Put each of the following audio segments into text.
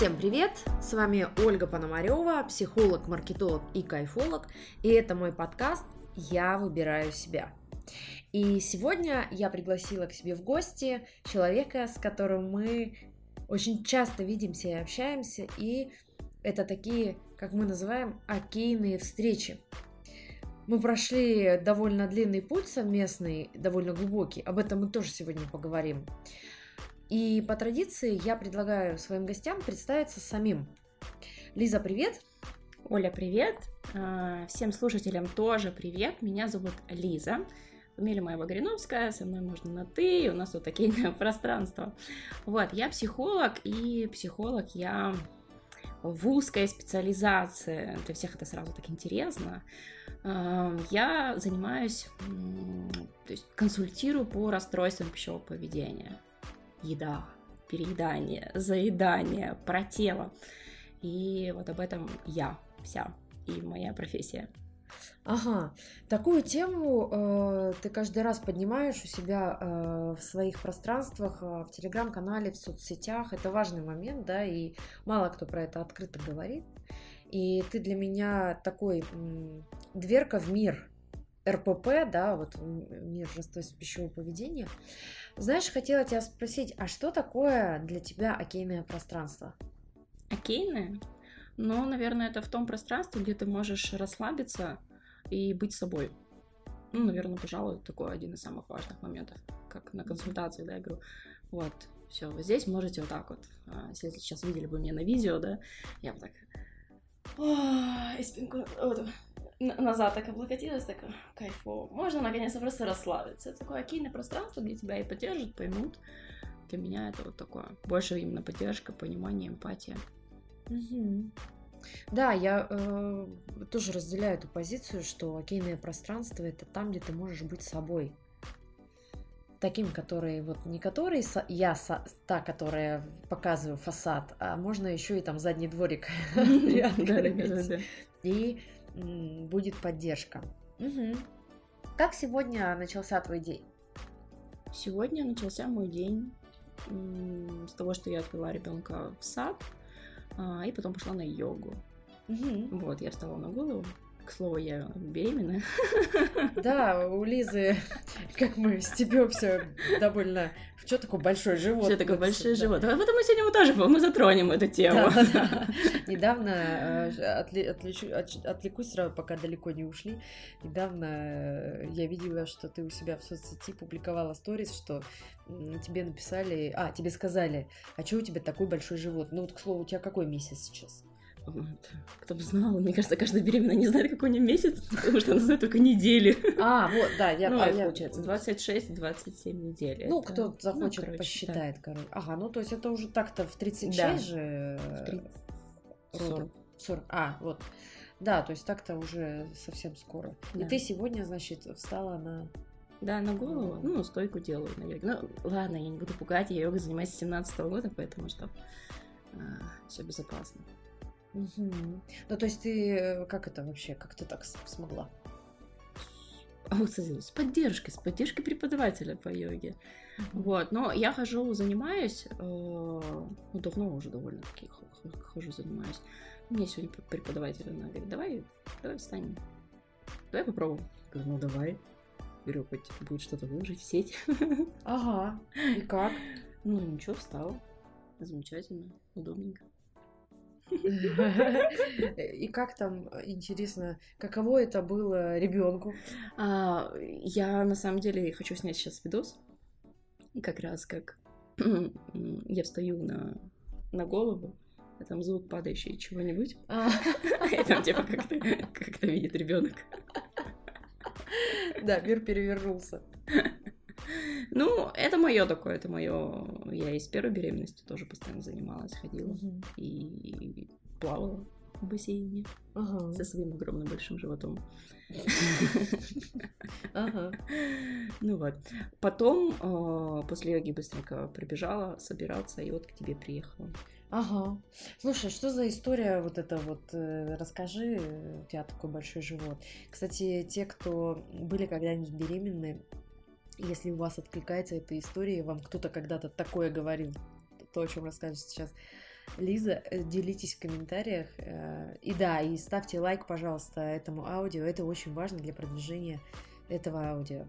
Всем привет! С вами Ольга Пономарева, психолог, маркетолог и кайфолог. И это мой подкаст «Я выбираю себя». И сегодня я пригласила к себе в гости человека, с которым мы очень часто видимся и общаемся, и это такие, как мы называем, окейные встречи. Мы прошли довольно длинный путь совместный, довольно глубокий. Об этом мы тоже сегодня поговорим. И по традиции я предлагаю своим гостям представиться самим. Лиза, привет! Оля, привет! А, всем слушателям тоже привет! Меня зовут Лиза. Фамилия моя Вагриновская, со мной можно на «ты», у нас вот такие пространства. Вот, я психолог, и психолог я в узкой специализации. Для всех это сразу так интересно. А, я занимаюсь, то есть консультирую по расстройствам пищевого поведения еда, переедание, заедание, про тело. И вот об этом я вся и моя профессия. Ага, такую тему э, ты каждый раз поднимаешь у себя э, в своих пространствах, э, в телеграм-канале, в соцсетях. Это важный момент, да, и мало кто про это открыто говорит. И ты для меня такой м, дверка в мир РПП, да, вот мир расстройств пищевого поведения. Знаешь, хотела тебя спросить, а что такое для тебя окейное пространство? Окейное? Ну, наверное, это в том пространстве, где ты можешь расслабиться и быть собой. Ну, наверное, пожалуй, такой один из самых важных моментов, как на консультации, да, я говорю, вот, все, вы здесь можете вот так вот, а, если сейчас видели бы меня на видео, да, я бы так, и спинку, вот, назад так облокотилась, так кайфово. Можно наконец-то просто расслабиться. Это такое окейное пространство, где тебя и поддержат, поймут. Для меня это вот такое. Больше именно поддержка, понимание, эмпатия. Да, я э, тоже разделяю эту позицию, что окейное пространство это там, где ты можешь быть собой. Таким, который вот не который я та, которая показываю фасад, а можно еще и там задний дворик. И будет поддержка. Как сегодня начался твой день? Сегодня начался мой день с того, что я отвела ребенка в сад, а, и потом пошла на йогу. Вот, я встала на голову, к слову, я беременна. Да, у Лизы, как мы стебемся довольно... Что такое большой живот? Что такое большой да. живот? А потом мы сегодня мы тоже мы затронем эту тему. Да, да. Недавно, э, отли, отличу, от, отвлекусь сразу, пока далеко не ушли, недавно э, я видела, что ты у себя в соцсети публиковала сторис, что тебе написали, а, тебе сказали, а что у тебя такой большой живот? Ну вот, к слову, у тебя какой месяц сейчас? Кто бы знал, мне кажется, каждая беременная не знает, какой у нее месяц, потому что она знает только недели. А, вот, да, я... Ну, а я... получается, 26-27 недель. Ну, это... кто захочет, ну, короче, посчитает, да. короче. Ага, ну, то есть это уже так-то в 36 да. же... В 30... 40. 40. А, вот. Да, то есть так-то уже совсем скоро. Да. И ты сегодня, значит, встала на... Да, на голову, ну, стойку делаю на йоге. Ну, ладно, я не буду пугать, я йогой занимаюсь с 17 -го года, поэтому что а, все безопасно. Угу. Ну, то есть ты э, как это вообще, как ты так смогла? А вот, кстати, с поддержкой, с поддержкой преподавателя по йоге. Mm-hmm. Вот, но я хожу, занимаюсь, э, ну, давно уже довольно-таки хожу, занимаюсь. Мне сегодня преподаватель, она говорит, давай, давай встанем, давай попробуем. Я говорю, ну давай. Говорю, хоть будет что-то выложить в сеть. Ага, и как? Ну, ничего, встал. Замечательно, удобненько. И как там, интересно, каково это было ребенку? А, я на самом деле хочу снять сейчас видос. Как раз как я встаю на, на голову, а там звук падающий чего-нибудь. А. И там типа как-то как видит ребенок. Да, мир перевернулся. Ну, это мое такое, это мое. Я и с первой беременности тоже постоянно занималась, ходила угу. и плавала в бассейне ага. со своим огромным большим животом. Ага. Ну вот. Потом э, после йоги быстренько прибежала собираться и вот к тебе приехала. Ага. Слушай, что за история вот это вот? Э, расскажи, у тебя такой большой живот. Кстати, те, кто были когда-нибудь беременны, если у вас откликается эта история, вам кто-то когда-то такое говорил, то, о чем расскажешь сейчас, Лиза, э, делитесь в комментариях. э, И да, и ставьте лайк, пожалуйста, этому аудио. Это очень важно для продвижения этого аудио.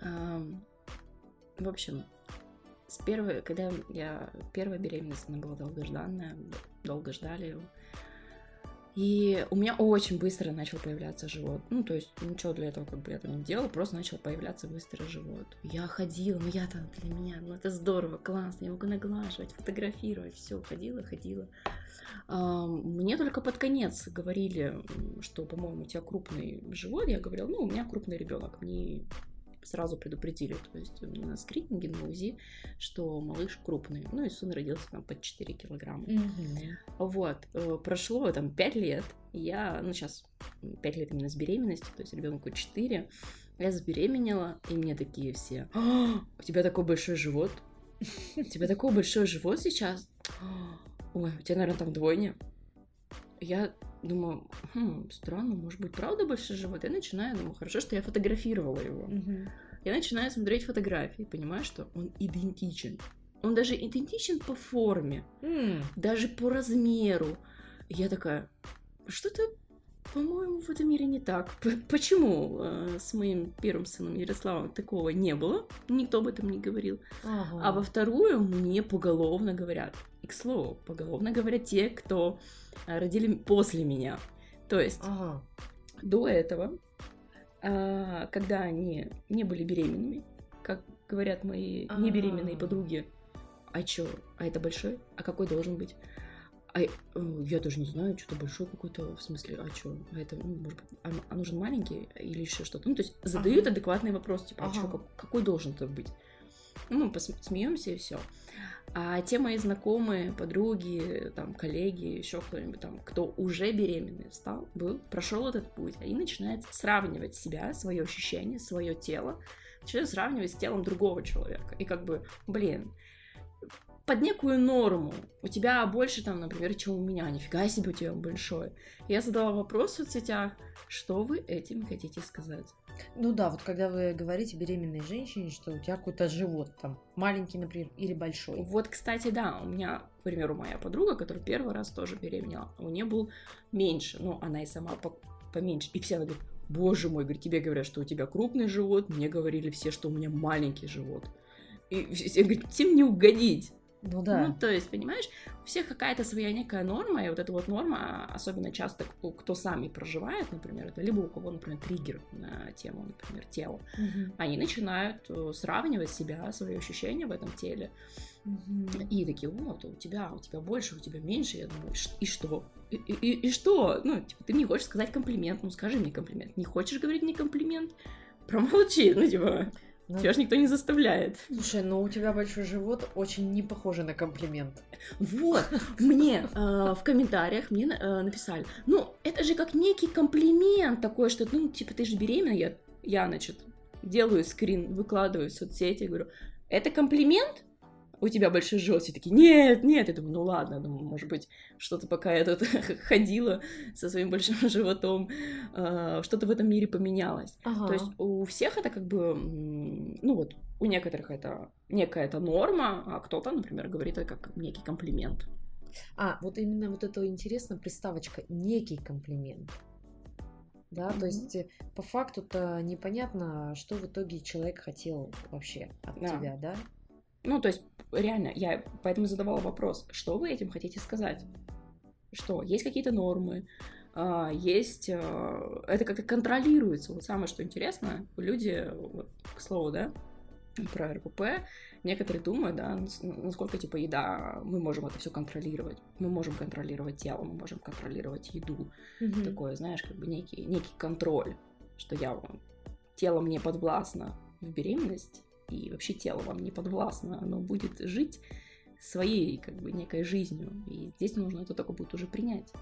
В общем, с первой, когда я первая беременность, она была долгожданная, долго ждали. И у меня очень быстро начал появляться живот. Ну, то есть ничего для этого как бы я там не делала, просто начал появляться быстро живот. Я ходила, ну я там для меня, ну это здорово, классно, я могу наглаживать, фотографировать, все, ходила, ходила. Мне только под конец говорили, что, по-моему, у тебя крупный живот. Я говорила, ну, у меня крупный ребенок. Мне сразу предупредили, то есть на скрининге, на УЗИ, что малыш крупный. Ну и сын родился там под 4 килограмма. Вот, э, прошло там 5 лет, я, ну сейчас 5 лет именно с беременности, то есть ребенку 4, я забеременела, и мне такие все, «А, у тебя такой большой живот, у тебя такой большой живот сейчас, ой, у тебя, наверное, там двойня. Я думаю, хм, странно, может быть, правда большой живот? Я начинаю, думаю, хорошо, что я фотографировала его. Я начинаю смотреть фотографии, понимаю, что он идентичен. Он даже идентичен по форме, М, даже по размеру. Я такая, что-то, по-моему, в этом мире не так. Почему э, с моим первым сыном Ярославом такого не было? Никто об этом не говорил. ага. А во вторую мне поголовно говорят. И, к слову, поголовно говорят те, кто э, родили после меня. То есть Ага. до этого, а, когда они не были беременными, как говорят мои А. небеременные подруги, а чё, а это большой? А какой должен быть? А э, я даже не знаю, что-то большой какой-то, в смысле, а чё? А это, ну, может быть, а, а нужен маленький или еще что-то? Ну, то есть задают Ага. адекватный вопрос, типа, а Ага. как- какой должен это быть? Ну, мы смеемся и все. А те мои знакомые, подруги, там, коллеги, еще кто-нибудь там, кто уже беременный стал, был, прошел этот путь, они начинают сравнивать себя, свое ощущение, свое тело, начинают сравнивать с телом другого человека. И как бы, блин, под некую норму. У тебя больше там, например, чем у меня. Нифига себе у тебя он большой. Я задала вопрос в соцсетях, что вы этим хотите сказать? Ну да, вот когда вы говорите беременной женщине, что у тебя какой-то живот там маленький, например, или большой. Вот, кстати, да, у меня, к примеру, моя подруга, которая первый раз тоже беременела, у нее был меньше, ну, она и сама по- поменьше. И все она говорит, боже мой, говорит, тебе говорят, что у тебя крупный живот, мне говорили все, что у меня маленький живот. И все говорят, всем не угодить. Ну да. Ну, то есть, понимаешь, у всех какая-то своя некая норма, и вот эта вот норма, особенно часто, у- кто сами проживает, например, это либо у кого, например, триггер на тему, например, тела, Мгм. они начинают э, сравнивать себя, свои ощущения в этом теле, и такие, вот, у тебя, у тебя больше, у тебя меньше. Я думаю, «Ш- и что? И, и- и что? Ну, типа, ты мне хочешь сказать комплимент, ну, скажи мне комплимент. Не хочешь говорить мне комплимент? Промолчи, ну, типа, Ну, тебя же никто не заставляет. Слушай, ну у тебя большой живот очень не похоже на комплимент. Вот, мне э, в комментариях мне э, написали, ну, это же как некий комплимент такой, что, ну, типа, ты же беременна, я, я, значит, делаю скрин, выкладываю в соцсети, говорю, это комплимент? У тебя большой живот, все такие, нет, нет, я думаю, ну ладно, думаю, может быть, что-то пока я тут ходила со своим большим животом, э, что-то в этом мире поменялось. Ага. То есть у всех это как бы, ну вот, у некоторых это некая это норма, а кто-то, например, говорит это как некий комплимент. А, вот именно вот это интересно, приставочка некий комплимент. Да, Мгм. то есть э, по факту-то непонятно, что в итоге человек хотел вообще от Да. тебя, да? Ну, то есть, реально, я поэтому задавала вопрос, что вы этим хотите сказать? Что, есть какие-то нормы, а, есть... а, Это как-то контролируется. Вот самое, что интересно, люди, вот, к слову, да, про РПП, некоторые думают, да, нас- насколько, типа, еда, мы можем это все контролировать. Мы можем контролировать тело, мы можем контролировать еду. Мгм. такое, знаешь, как бы некий, некий контроль, что я тело мне подвластно в беременность, и вообще тело вам не подвластно, оно будет жить своей, как бы, некой жизнью, и здесь нужно это только будет уже принять.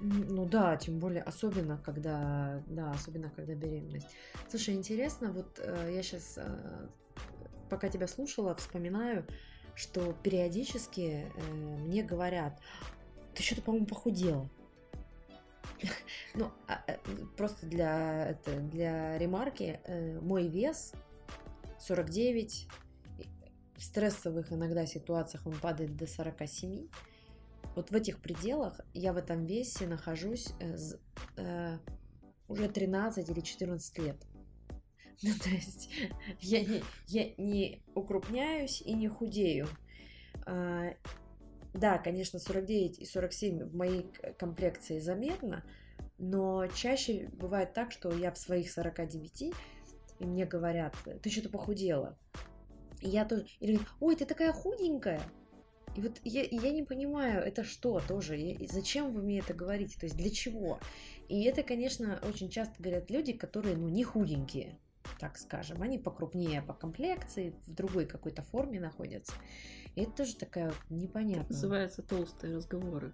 Ну да, тем более, особенно когда, да, особенно когда беременность. Слушай, интересно, вот э, я сейчас, пока тебя слушала, вспоминаю, что периодически э, мне говорят, ты что-то, по-моему, похудела. Ну, а, э, просто для, это, для ремарки, э, мой вес 49, и в стрессовых иногда ситуациях он падает до 47. вот в этих пределах я в этом весе нахожусь э, э, уже 13 или 14 лет. Ну, то есть я не, я не укрупняюсь и не худею. А, да, конечно, 49 и 47 в моей комплекции заметно, но чаще бывает так, что я в своих 49, и мне говорят, ты что-то похудела. И я тоже, или ой, ты такая худенькая. И вот я, я не понимаю, это что тоже, и зачем вы мне это говорите, то есть для чего? И это, конечно, очень часто говорят люди, которые, ну, не худенькие, так скажем, они покрупнее по комплекции, в другой какой-то форме находятся. И это тоже такая вот непонятная. Называется толстые разговоры.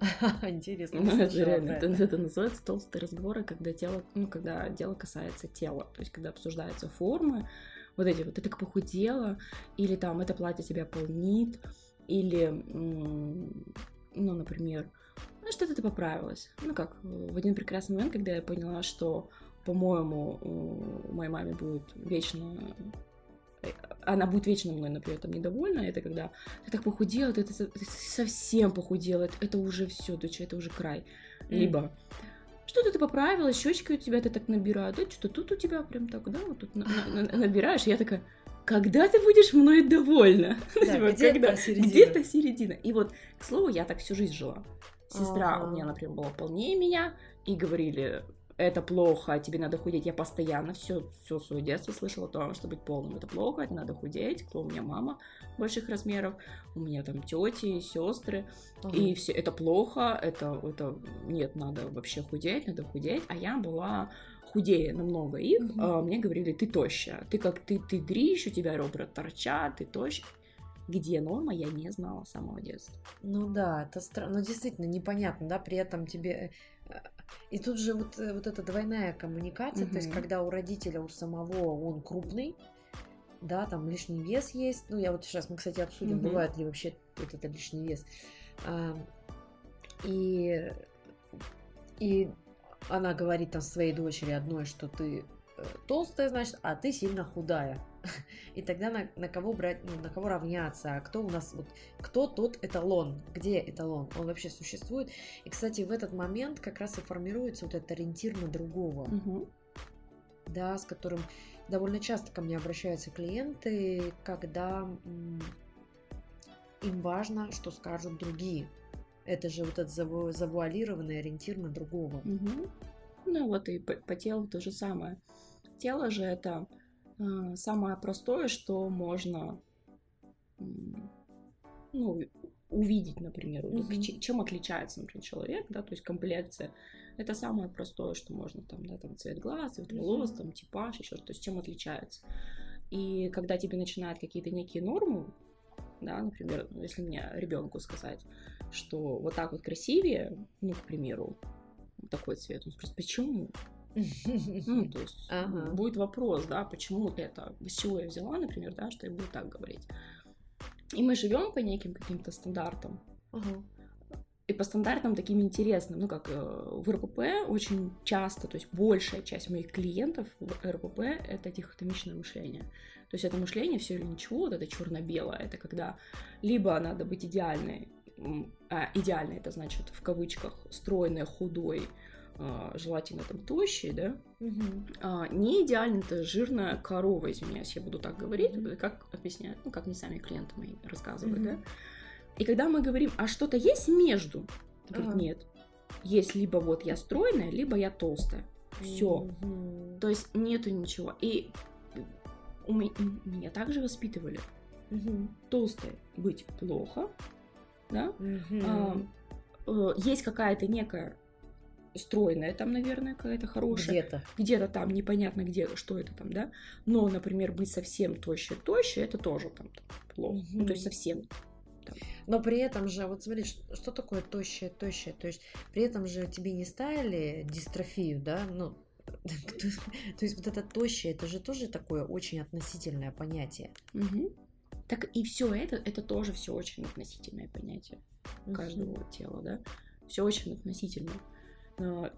Интересно. Ну, это реально, это, называется толстые разговоры, когда тело, ну, когда дело касается тела, то есть когда обсуждаются формы, вот эти вот, ты так похудела, или там это платье тебя полнит, или, ну, например, ну, что-то ты поправилась. Ну, как в один прекрасный момент, когда я поняла, что, по-моему, моей маме будет вечно она будет вечно мной, например, там недовольна, это когда ты так похудела, ты, ты, ты совсем похудела, это, это уже все, доча, это уже край. Mm. Либо что-то ты поправила, щечки у тебя ты так набирают, да, что-то тут у тебя прям так, да, вот тут на, на, на, набираешь, я такая, когда ты будешь мной довольна? Да, типа, где-то когда? середина. Где-то середина. И вот, к слову, я так всю жизнь жила. Сестра ага. у меня, например, была полнее меня, и говорили, это плохо, тебе надо худеть. Я постоянно все, все свое детство слышала о том, что быть полным это плохо, это надо худеть. Кто у меня мама больших размеров, у меня там тети, сестры, uh и все это плохо, это, это нет, надо вообще худеть, надо худеть. А я была худее намного их, uh а, мне говорили, ты тощая, ты как ты, ты дрищ, у тебя ребра торчат, ты тощая где норма, я не знала с самого детства. Ну да, это странно, ну действительно непонятно, да, при этом тебе э, и тут же вот, э, вот эта двойная коммуникация, угу. то есть когда у родителя, у самого он крупный, да, там лишний вес есть. Ну, я вот сейчас, мы, кстати, обсудим, угу. бывает ли вообще вот это лишний вес. А, и, и она говорит там своей дочери одной, что ты э, толстая, значит, а ты сильно худая. И тогда на, на кого брать, ну, на кого равняться, а кто у нас, вот, кто тот эталон, где эталон, он вообще существует. И, кстати, в этот момент как раз и формируется вот этот ориентир на другого, угу. да, с которым довольно часто ко мне обращаются клиенты, когда им важно, что скажут другие. Это же вот этот заву- завуалированный ориентир на другого. Угу. Ну вот и по, по телу то же самое. Тело же это самое простое, что можно ну, увидеть, например, mm-hmm. чем отличается, например, человек, да, то есть комплекция. Это самое простое, что можно там, да, там цвет глаз, цвет волос, mm-hmm. там типаж, еще что-то, то есть чем отличается. И когда тебе начинают какие-то некие нормы, да, например, если мне ребенку сказать, что вот так вот красивее, ну, к примеру, такой цвет, он спросит, почему? Ну, то есть ага. будет вопрос, да, почему это, с чего я взяла, например, да, что я буду так говорить. И мы живем по неким каким-то стандартам. Ага. И по стандартам таким интересным, ну, как э, в РПП очень часто, то есть большая часть моих клиентов в РПП — это дихотомичное мышление. То есть это мышление все или ничего, вот это черно-белое, это когда либо надо быть идеальной, а, идеальной это значит в кавычках стройной, худой, желательно там тощие, да, угу. а, не идеально это жирная корова, извиняюсь, я буду так говорить, угу. как объясняют, ну, как мне сами клиенты мои рассказывают, угу. да. И когда мы говорим, а что-то есть между, ага. нет, есть либо вот я стройная, либо я толстая, все, угу. то есть нету ничего. И у меня, меня также воспитывали, угу. толстой быть плохо, да, угу. а, есть какая-то некая стройная там, наверное, какая-то хорошая. Где-то. Где-то там, непонятно где, что это там, да. Но, например, быть совсем тощей-тощей, это тоже там плохо. Угу. Ну, то есть совсем там. Но при этом же, вот смотри, что такое тощая, тощая? То есть при этом же тебе не ставили дистрофию, да? Ну, то есть вот это тощее, это же тоже такое очень относительное понятие. Угу. Так и все это, это тоже все очень относительное понятие каждого тела, да? Все очень относительно.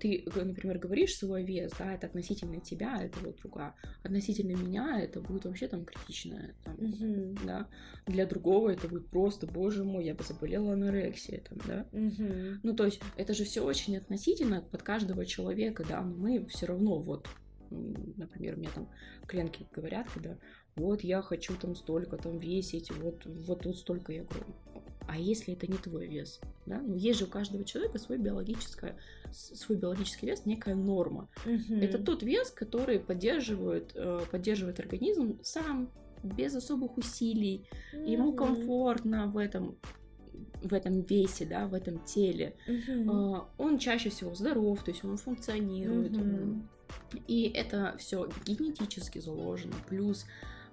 Ты, например, говоришь свой вес, да, это относительно тебя, это вот другая. Относительно меня это будет вообще там критичное, там, Мгм. да. Для другого это будет просто, боже мой, я бы заболела анорексией, там, да. Мгм. Ну, то есть это же все очень относительно под каждого человека, да, но мы все равно вот, например, мне там клиентки говорят, когда вот я хочу там столько там весить, вот, вот тут столько, я говорю, а если это не твой вес, да, ну есть же у каждого человека свой биологическое, свой биологический вес, некая норма. Мгм. Это тот вес, который поддерживает, э, поддерживает организм сам, без особых усилий, ему Мгм. комфортно в этом в этом весе, да, в этом теле. А, Он чаще всего здоров, то есть он функционирует. Мгм. И это все генетически заложено. Плюс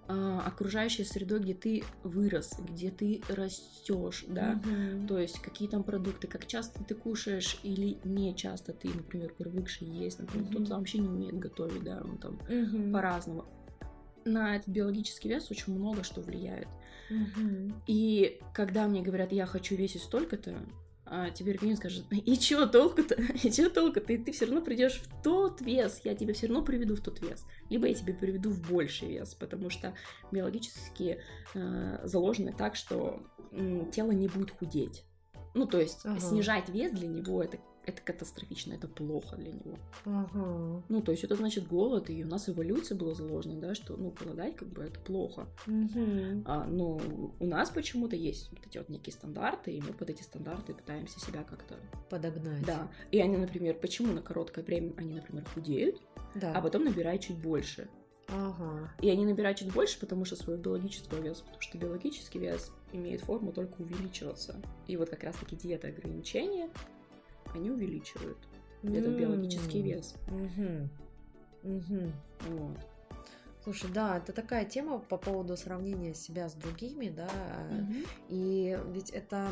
окружающей средой, где ты вырос, где ты растешь, да. Мгм. То есть какие там продукты, как часто ты кушаешь или не часто ты, например, привыкший есть, например, Мгм. кто-то вообще не умеет готовить, да, он там Мгм. по-разному. На этот биологический вес очень много что влияет. Мгм. И когда мне говорят, я хочу весить столько-то, а тебе организм скажет, и чё толку-то? И чё толку-то? И ты все равно придешь в тот вес, я тебя все равно приведу в тот вес. Либо я тебе приведу в больший вес, потому что биологически э, заложено так, что м, тело не будет худеть. Ну, то есть Ага. снижать вес для него это, это катастрофично, это плохо для него. Ага. Ну, то есть это значит голод, и у нас эволюция была заложена, да, что, ну, голодать как бы это плохо. Мгм. А, но у нас почему-то есть вот эти вот некие стандарты, и мы под эти стандарты пытаемся себя как-то... Подогнать. Да. И они, например, почему на короткое время они, например, худеют, Да. а потом набирают чуть больше. Ага. И они набирают чуть больше, потому что своего биологического веса, потому что биологический вес имеет форму только увеличиваться. И вот как раз-таки диета ограничения, они увеличивают этот биологический вес. Мгм. Мгм. Вот. Слушай, да, это такая тема по поводу сравнения себя с другими, да, Мгм. и ведь это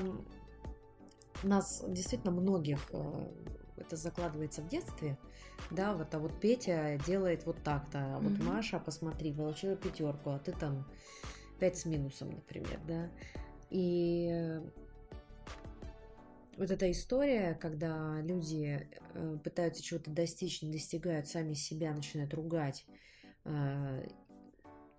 нас действительно многих э, это закладывается в детстве, да, вот, а вот Петя делает вот так-то, а вот Мгм. Маша, посмотри, получила пятерку, а ты там пять с минусом, например, да, и вот эта история, когда люди э, пытаются чего-то достичь, не достигают, сами себя начинают ругать. Э,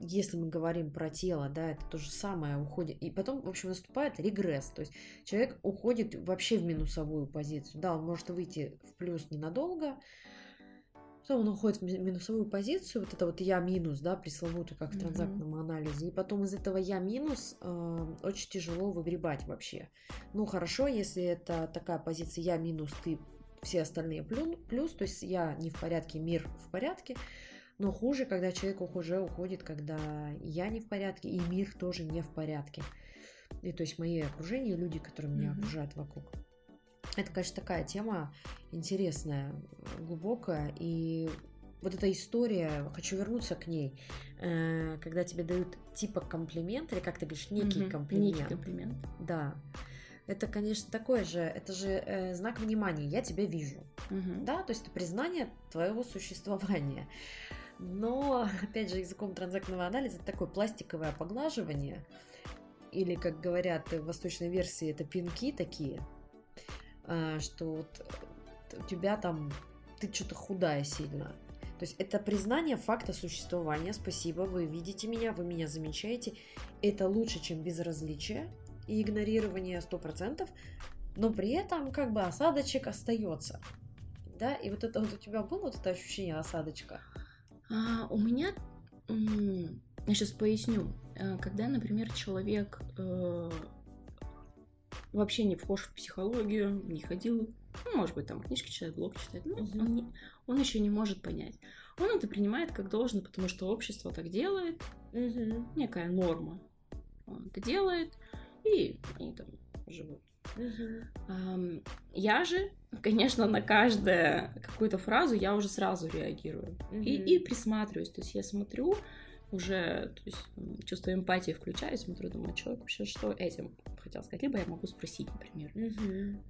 Если мы говорим про тело, да, это то же самое уходит. И потом, в общем, наступает регресс. То есть человек уходит вообще в минусовую позицию. Да, он может выйти в плюс ненадолго, потом он уходит в ми- минусовую позицию, вот это вот я минус, да, пресловутый, как в транзактном анализе, и потом из этого я минус э, очень тяжело выгребать вообще. Ну, хорошо, если это такая позиция я минус, ты все остальные плюс, то есть я не в порядке, мир в порядке, но хуже, когда человек уже уходит, когда я не в порядке, и мир тоже не в порядке. И то есть мои окружение, люди, которые меня Мгм. окружают вокруг. Это, конечно, такая тема интересная, глубокая. И вот эта история, хочу вернуться к ней, э, когда тебе дают типа комплимент, или как ты говоришь, некий Мгм. комплимент. Некий комплимент. Да. Это, конечно, такое же, это же э, знак внимания, я тебя вижу. Мгм. Да, то есть это признание твоего существования. Но, опять же, языком транзактного анализа это такое пластиковое поглаживание, или, как говорят в восточной версии, это пинки такие, что вот у тебя там, ты что-то худая сильно. То есть это признание факта существования. Спасибо, вы видите меня, вы меня замечаете. Это лучше, чем безразличие и игнорирование 100%, но при этом как бы осадочек остается. Да, и вот это вот у тебя было вот это ощущение осадочка? А, у меня, я сейчас поясню, Э, когда, например, человек э, вообще не вхож в психологию, не ходил, ну, может быть, там книжки читает, блог читает, ну, Мгм. он, не- он еще не может понять. Он это принимает как должно, потому что общество так делает, Угу. некая норма Он это делает, и они там живут. Ам, Я же, конечно, на каждую какую-то фразу я уже сразу реагирую и, и присматриваюсь. То есть я смотрю уже, то есть чувство эмпатии включаю, смотрю, думаю, человек вообще что этим хотел сказать. Либо я могу спросить, например,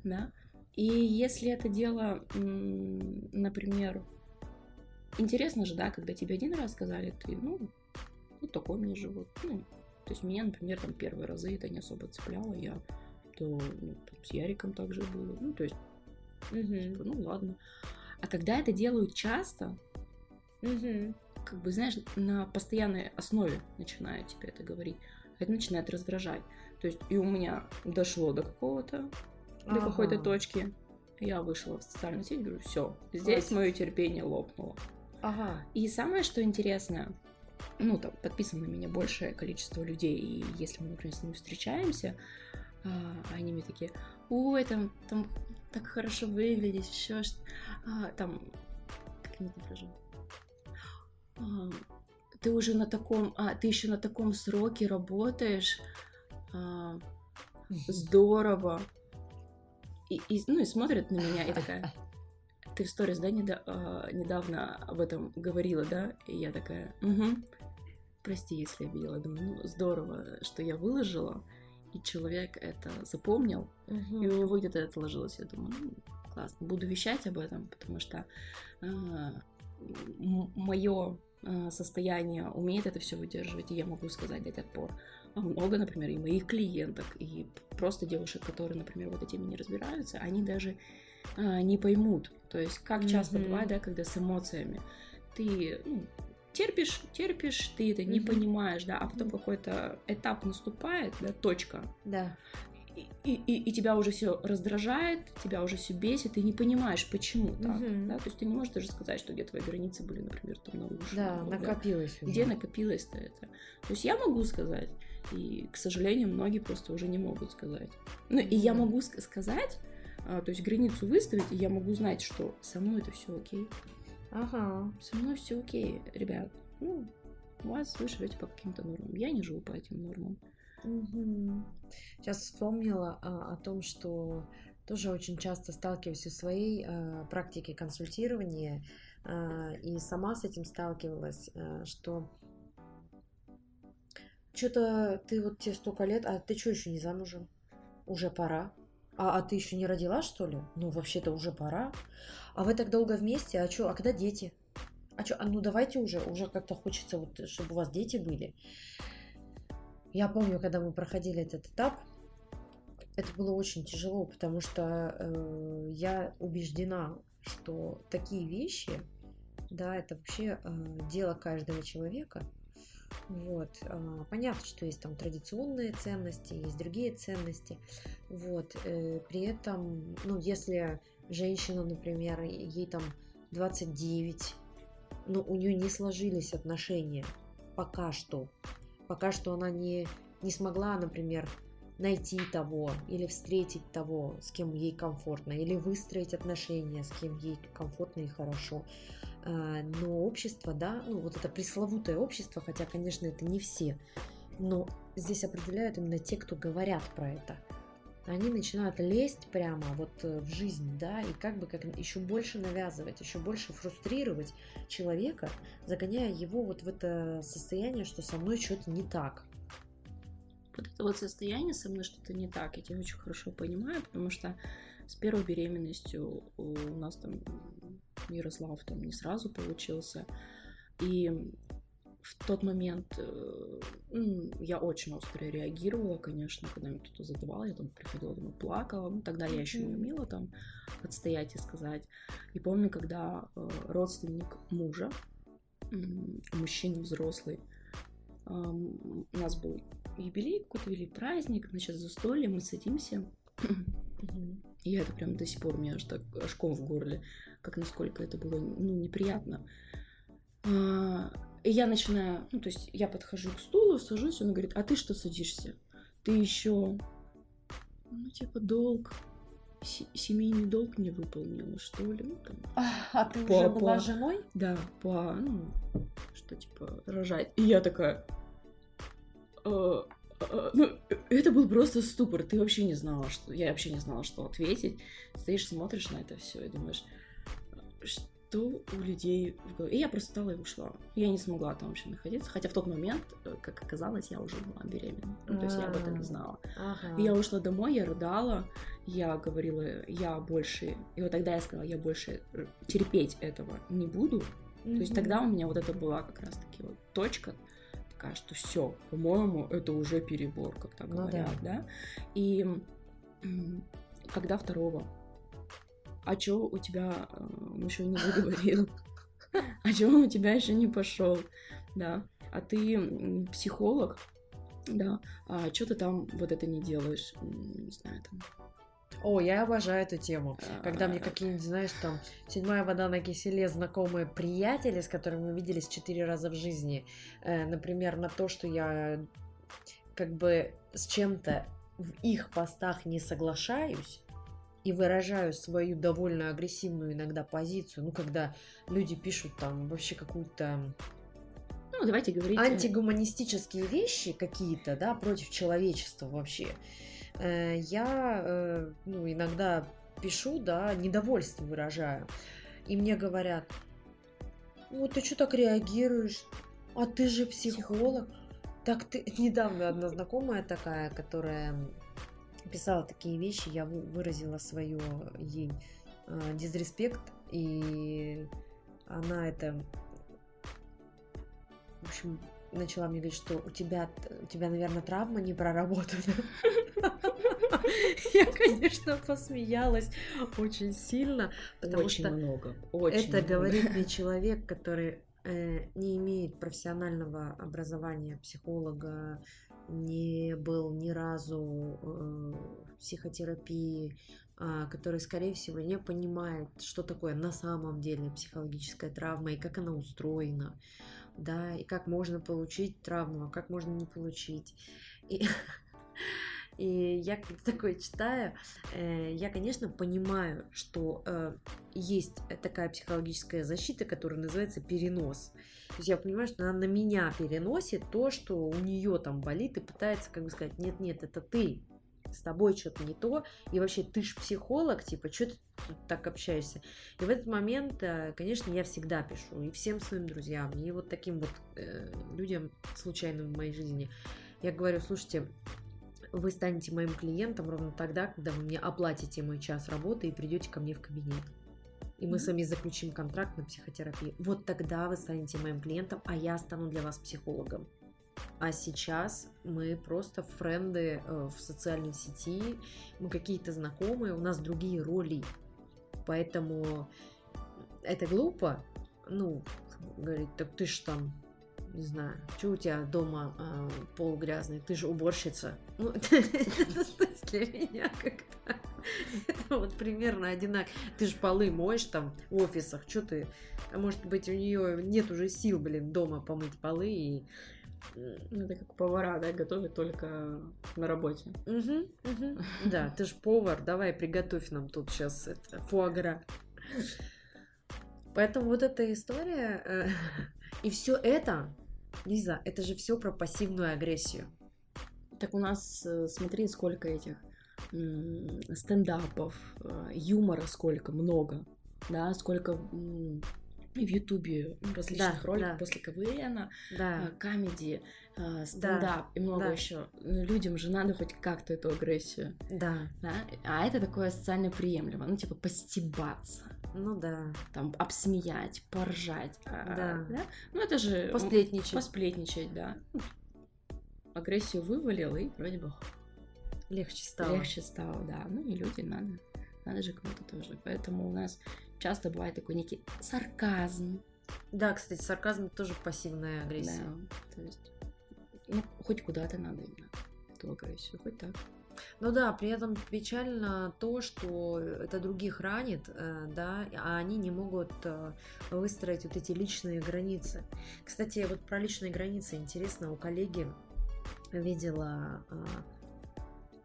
да. И если это дело, например, интересно же, да, когда тебе один раз сказали, ты, ну, вот такой у меня живот. Ну, то есть меня, например, там первые разы это не особо цепляло, я то ну, с Яриком также было. Ну, то есть Угу. Типа, ну ладно. А когда это делают часто, угу. как бы, знаешь, на постоянной основе начинают тебе это говорить, это начинает раздражать. То есть и у меня дошло до какого-то, ага. до какой-то точки. Я вышла в социальную сеть, говорю, все, здесь мое терпение лопнуло. Ага. И самое, что интересно, ну, там, подписано на меня большее количество людей, и если мы, например, с ними встречаемся, а, они мне такие, ой, там, там так хорошо выглядишь, еще что а, там, как мне даже, а, ты уже на таком, а, ты еще на таком сроке работаешь, а, здорово, и, и, ну, и смотрят на меня и такая, ты в сторис, да, недо, а, недавно об этом говорила, да? И я такая, угу, прости, если обидела. Думаю, ну, здорово, что я выложила, и человек это запомнил, угу. и у него где-то это отложилось. Я думаю, ну, классно, буду вещать об этом, потому что а, мое состояние умеет это все выдерживать, и я могу сказать, дать отпор. А много, например, и моих клиенток, и просто девушек, которые, например, вот этими не разбираются, они даже а, не поймут. То есть, как часто mm-hmm. бывает, да, когда с эмоциями ты ну, терпишь, терпишь, ты это не mm-hmm. понимаешь, да, а потом какой-то этап наступает, да, точка. Да. И, и, и тебя уже все раздражает, тебя уже все бесит, ты не понимаешь, почему так, mm-hmm. да, то есть ты не можешь даже сказать, что где твои границы были, например, там нарушены. Да, накопилось. Да. Где накопилось-то это? То есть я могу сказать, и, к сожалению, многие просто уже не могут сказать. Ну, и я могу сказать, а, то есть границу выставить, и я могу знать, что со мной это все окей. Ага. Со мной все окей, ребят. Ну, у вас вы живете по каким-то нормам. Я не живу по этим нормам. Сейчас вспомнила а, о том, что тоже очень часто сталкиваюсь в своей а, практике консультирования а, и сама с этим сталкивалась, а, что что-то ты вот тебе столько лет, а ты что еще не замужем? Уже пора. А, а ты еще не родила, что ли? Ну, вообще-то уже пора. А вы так долго вместе, а что, а когда дети? А что, а ну давайте уже, уже как-то хочется, вот, чтобы у вас дети были. Я помню, когда мы проходили этот этап, это было очень тяжело, потому что э, я убеждена, что такие вещи, да, это вообще э, дело каждого человека. Вот. А, понятно, что есть там традиционные ценности, есть другие ценности. Вот. Э, при этом, ну, если женщина, например, ей там 29, но у нее не сложились отношения пока что. Пока что она не, не смогла, например, найти того или встретить того, с кем ей комфортно, или выстроить отношения, с кем ей комфортно и хорошо. А, но общество, да, ну вот это пресловутое общество, хотя, конечно, это не все, но здесь определяют именно те, кто говорят про это. Они начинают лезть прямо вот э, в жизнь, да, и как бы как еще больше навязывать, еще больше фрустрировать человека, загоняя его вот в это состояние, что со мной что-то не так. Вот это вот состояние со мной что-то не так, я тебя очень хорошо понимаю, потому что с первой беременностью у нас там Ярослав там не сразу получился. И в тот момент э, я очень остро реагировала, конечно, когда мне кто-то задавал, я там приходила домой, плакала, ну тогда я еще не умела там отстоять и сказать. И помню, когда э, родственник мужа, мужчина взрослый, у нас был юбилей какой-то или праздник, значит, застолье, мы садимся, и я это прям до сих пор у меня аж так аж ком в горле, как насколько это было ну, неприятно. А, и я начинаю, ну, то есть я подхожу к стулу, сажусь, он говорит, а ты что садишься? Ты еще, ну, типа, долг, семейный долг не выполнила, что ли? Ну, там, а, а ты по, уже была по, женой? Да, по, ну, что, типа, рожать. И я такая, э, э, ну, это был просто ступор. Ты вообще не знала, что... Я вообще не знала, что ответить. Стоишь, смотришь на это все и думаешь, что у людей в голове. И я просто встала и ушла. Я не смогла там вообще находиться. Хотя в тот момент, э, как оказалось, я уже была беременна. Ну, то есть я об этом не знала. И я ушла домой, я рыдала. Я говорила, я больше... И вот тогда я сказала, я больше терпеть этого не буду. То есть тогда у меня вот это была как раз-таки вот точка, такая, что все, по-моему, это уже перебор, как так ну, говорят, да. да. И когда второго а чё у тебя э, еще не заговорил? А чё он у тебя еще не пошел? Да, а ты психолог, да, а что ты там вот это не делаешь? Не знаю, там, о, я обожаю эту тему. Когда мне какие-нибудь, знаешь, там, седьмая вода на киселе, знакомые приятели, с которыми мы виделись четыре раза в жизни, э, например, на то, что я как бы с чем-то в их постах не соглашаюсь, и выражаю свою довольно агрессивную иногда позицию, ну, когда люди пишут там вообще какую-то ну, давайте говорить... Антигуманистические вещи какие-то, да, против человечества вообще. Э, я э, ну, иногда пишу, да, недовольство выражаю. И мне говорят, вот ты что так реагируешь? А ты же психолог. Так ты... Недавно одна знакомая такая, которая писала такие вещи, я выразила свое ей э, дизреспект, и она это, в общем, начала мне говорить, что у тебя, у тебя, наверное, травма не проработана. Я, конечно, посмеялась очень сильно, потому очень что много, очень это много. говорит мне человек, который э, не имеет профессионального образования психолога, не был ни разу э, в психотерапии, э, который, скорее всего, не понимает, что такое на самом деле психологическая травма и как она устроена, да, и как можно получить травму, а как можно не получить. И И я когда такое читаю, э, я, конечно, понимаю, что э, есть такая психологическая защита, которая называется перенос. То есть я понимаю, что она на меня переносит то, что у нее там болит, и пытается, как бы сказать, нет-нет, это ты, с тобой что-то не то, и вообще ты ж психолог, типа, что ты так общаешься? И в этот момент, э, конечно, я всегда пишу, и всем своим друзьям, и вот таким вот э, людям случайным в моей жизни, я говорю, слушайте, вы станете моим клиентом ровно тогда, когда вы мне оплатите мой час работы и придете ко мне в кабинет. И мы с вами заключим контракт на психотерапию. Вот тогда вы станете моим клиентом, а я стану для вас психологом. А сейчас мы просто френды э, в социальной сети, мы какие-то знакомые, у нас другие роли. Поэтому это глупо. Ну, говорить, так ты ж там не знаю, что у тебя дома э, пол грязный, ты же уборщица. Ну, для меня как-то это вот примерно одинаково. Ты же полы моешь там в офисах, что ты, а может быть у нее нет уже сил, блин, дома помыть полы и ну, это как повара, да, готовят только на работе. Угу, угу. Да, ты же повар, давай приготовь нам тут сейчас это, фуагра. Поэтому вот эта история, э, и все это Лиза, это же все про пассивную агрессию. Так у нас, э, смотри, сколько этих стендапов, э, юмора сколько, много, да, сколько в Ютубе различных да, роликов да. после КВН, да. Э, комедии, стендап да, и много да. еще. Людям же надо хоть как-то эту агрессию. Да. да. А это такое социально приемлемо, ну типа постебаться. Ну да. Там обсмеять, поржать. А, да. да. Ну это же... Посплетничать. Посплетничать, да. Агрессию вывалил и вроде бы... Легче стало. Легче стало, да. Ну и люди надо. Надо же кому-то тоже. Поэтому у нас часто бывает такой некий сарказм. Да, кстати, сарказм тоже пассивная агрессия. Да, то есть, ну, хоть куда-то надо именно эту агрессию, хоть так. Ну да, при этом печально то, что это других ранит, э, да, а они не могут э, выстроить вот эти личные границы. Кстати, вот про личные границы интересно, у коллеги видела э,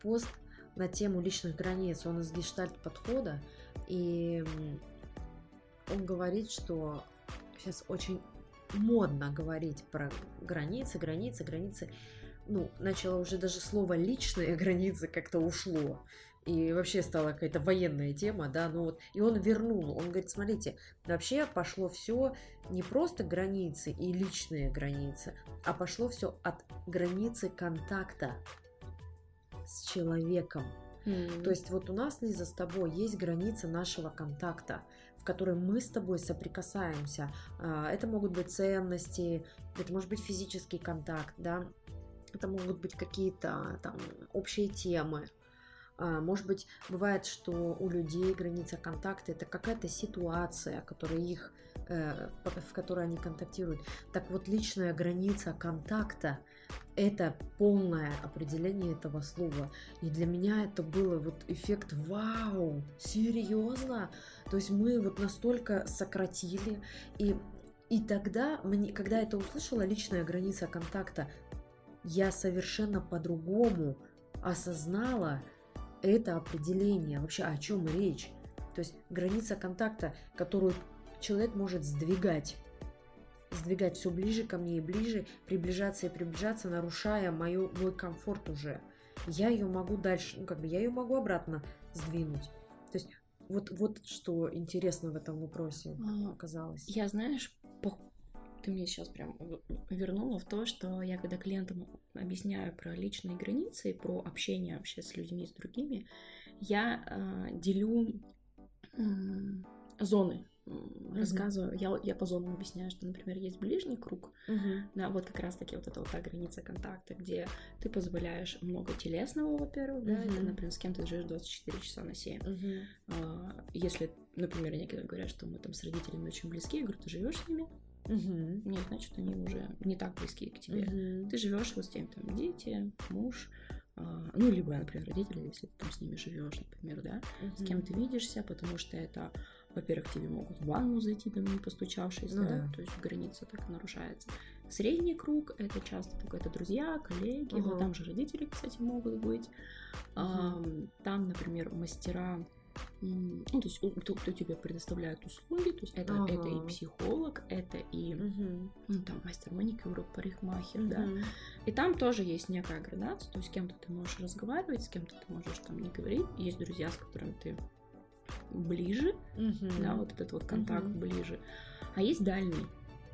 пост на тему личных границ, он из гештальт подхода, и он говорит, что сейчас очень модно говорить про границы, границы, границы ну, начало уже даже слово личные границы как-то ушло. И вообще стала какая-то военная тема, да, ну вот, и он вернул, он говорит, смотрите, вообще пошло все не просто границы и личные границы, а пошло все от границы контакта с человеком. Mm. То есть вот у нас, Лиза, с тобой есть граница нашего контакта, в которой мы с тобой соприкасаемся. А, это могут быть ценности, это может быть физический контакт, да, это могут быть какие-то там общие темы. А, может быть, бывает, что у людей граница контакта это какая-то ситуация, которая их э, в которой они контактируют. Так вот, личная граница контакта – это полное определение этого слова. И для меня это было вот эффект «Вау! Серьезно?» То есть мы вот настолько сократили, и, и тогда, мне, когда это услышала, личная граница контакта, я совершенно по-другому осознала это определение, вообще о чем речь. То есть граница контакта, которую человек может сдвигать сдвигать все ближе ко мне и ближе, приближаться и приближаться, нарушая мою, мой комфорт уже. Я ее могу дальше, ну как бы я ее могу обратно сдвинуть. То есть вот, вот что интересно в этом вопросе а, оказалось. Я, знаешь, по... ты мне сейчас прям вернула в то, что я когда клиентам объясняю про личные границы и про общение вообще с людьми, с другими, я э, делю э, зоны mm-hmm. рассказываю, я, я по зонам объясняю, что, например, есть ближний круг, mm-hmm. да, вот как раз-таки вот эта вот та граница контакта, где ты позволяешь много телесного, во-первых, да, mm-hmm. ты, например, с кем ты живешь 24 часа на 7. Mm-hmm. А, если, например, некоторые говорят, что мы там с родителями очень близки, я говорю, ты живешь с ними? Угу. Нет, значит, они уже не так близки к тебе. Угу. Ты живешь вот с тем, там, дети, муж, а, ну, либо, например, родители, если ты там с ними живешь, например, да, угу. с кем ты видишься, потому что это во-первых, тебе могут в ванну зайти, там, не постучавшись, ну, да? да, то есть граница так нарушается. Средний круг — это часто только это друзья, коллеги, угу. вот там же родители, кстати, могут быть. Угу. Там, например, мастера, ну, то есть кто, кто тебе предоставляет услуги, то есть это, ага. это и психолог, это и угу. ну, там мастер маникюра, парикмахер, угу. да. И там тоже есть некая градация, то есть с кем-то ты можешь разговаривать, с кем-то ты можешь там не говорить. Есть друзья, с которыми ты ближе, mm-hmm. да, вот этот вот контакт mm-hmm. ближе, а есть дальний.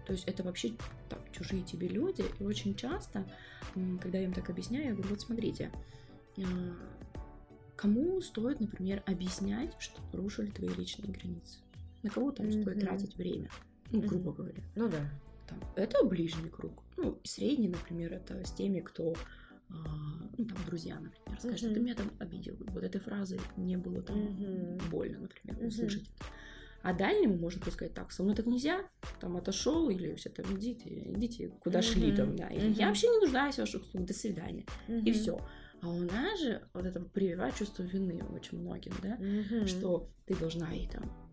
То есть это вообще там, чужие тебе люди, и очень часто, когда я им так объясняю, я говорю, вот смотрите, а, кому стоит, например, объяснять, что нарушили твои личные границы? На кого там mm-hmm. стоит тратить время? Ну, грубо mm-hmm. говоря. Ну да. Там, это ближний круг. Ну, средний, например, это с теми, кто ну, там, друзья, например, скажут, uh-huh. ты меня там обидел. Вот этой фразы не было там uh-huh. больно, например, услышать это. А дальнему можно просто сказать, так, со мной так нельзя, там отошел, или все там идите, идите, куда uh-huh. шли там, да. Или uh-huh. я вообще не нуждаюсь в ваших услугах, до свидания. Uh-huh. И все. А у нас же вот это прививает чувство вины очень многим, да, uh-huh. что ты должна и там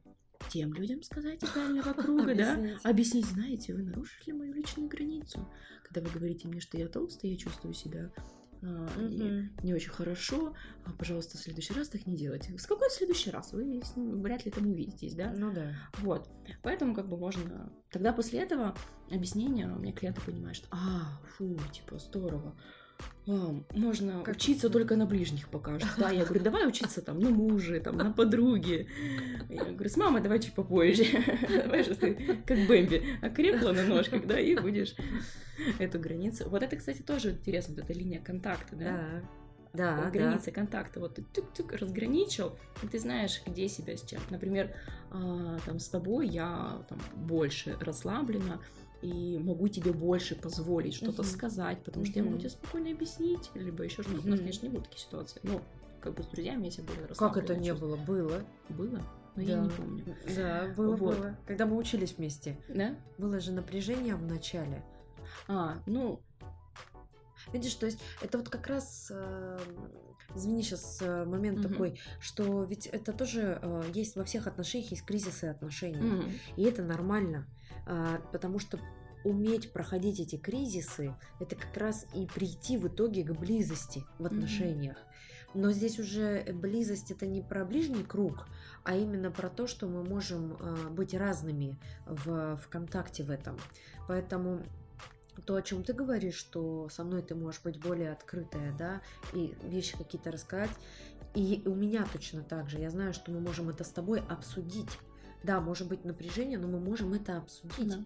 тем людям сказать из дальнего круга, да, объяснить, знаете, вы нарушили мою личную границу. Когда вы говорите мне, что я толстая, я чувствую себя а, не, не очень хорошо, а, пожалуйста, в следующий раз так не делайте. В какой следующий раз? Вы с ним вряд ли там увидитесь, да? Ну да. Вот. Поэтому как бы можно... Тогда после этого объяснения у меня клиенты понимают, что а, фу, типа, здорово можно как учиться только на ближних пока что. Да, я говорю, давай учиться там на муже, там, на подруге. Я говорю, с мамой давай чуть попозже. Давай же ты, как Бэмби, окрепла на ножках, да, и будешь эту границу. Вот это, кстати, тоже интересно, вот эта линия контакта, да? Да. Да, граница да. контакта. Вот ты тюк-тюк разграничил, и ты знаешь, где себя с чем. Например, а, там с тобой я там больше расслаблена, и могу тебе больше позволить что-то uh-huh. сказать, потому uh-huh. что я могу тебе спокойно объяснить, либо еще что-то. Uh-huh. У нас, конечно, не было такие ситуации. Но как бы с друзьями я себя более Как это не было? Было. Было? Но да. я не помню. Да, было, вот. было. Когда мы учились вместе. Да? Было же напряжение в начале. А, ну... Видишь, то есть это вот как раз... Э, извини, сейчас э, момент угу. такой, что ведь это тоже э, есть во всех отношениях, есть кризисы отношений. Угу. И это нормально. А, потому что уметь проходить эти кризисы, это как раз и прийти в итоге к близости в отношениях. Но здесь уже близость это не про ближний круг, а именно про то, что мы можем а, быть разными в, в контакте в этом. Поэтому то, о чем ты говоришь, что со мной ты можешь быть более открытая, да, и вещи какие-то рассказать. И у меня точно так же. Я знаю, что мы можем это с тобой обсудить да, может быть напряжение, но мы можем это обсудить. Да.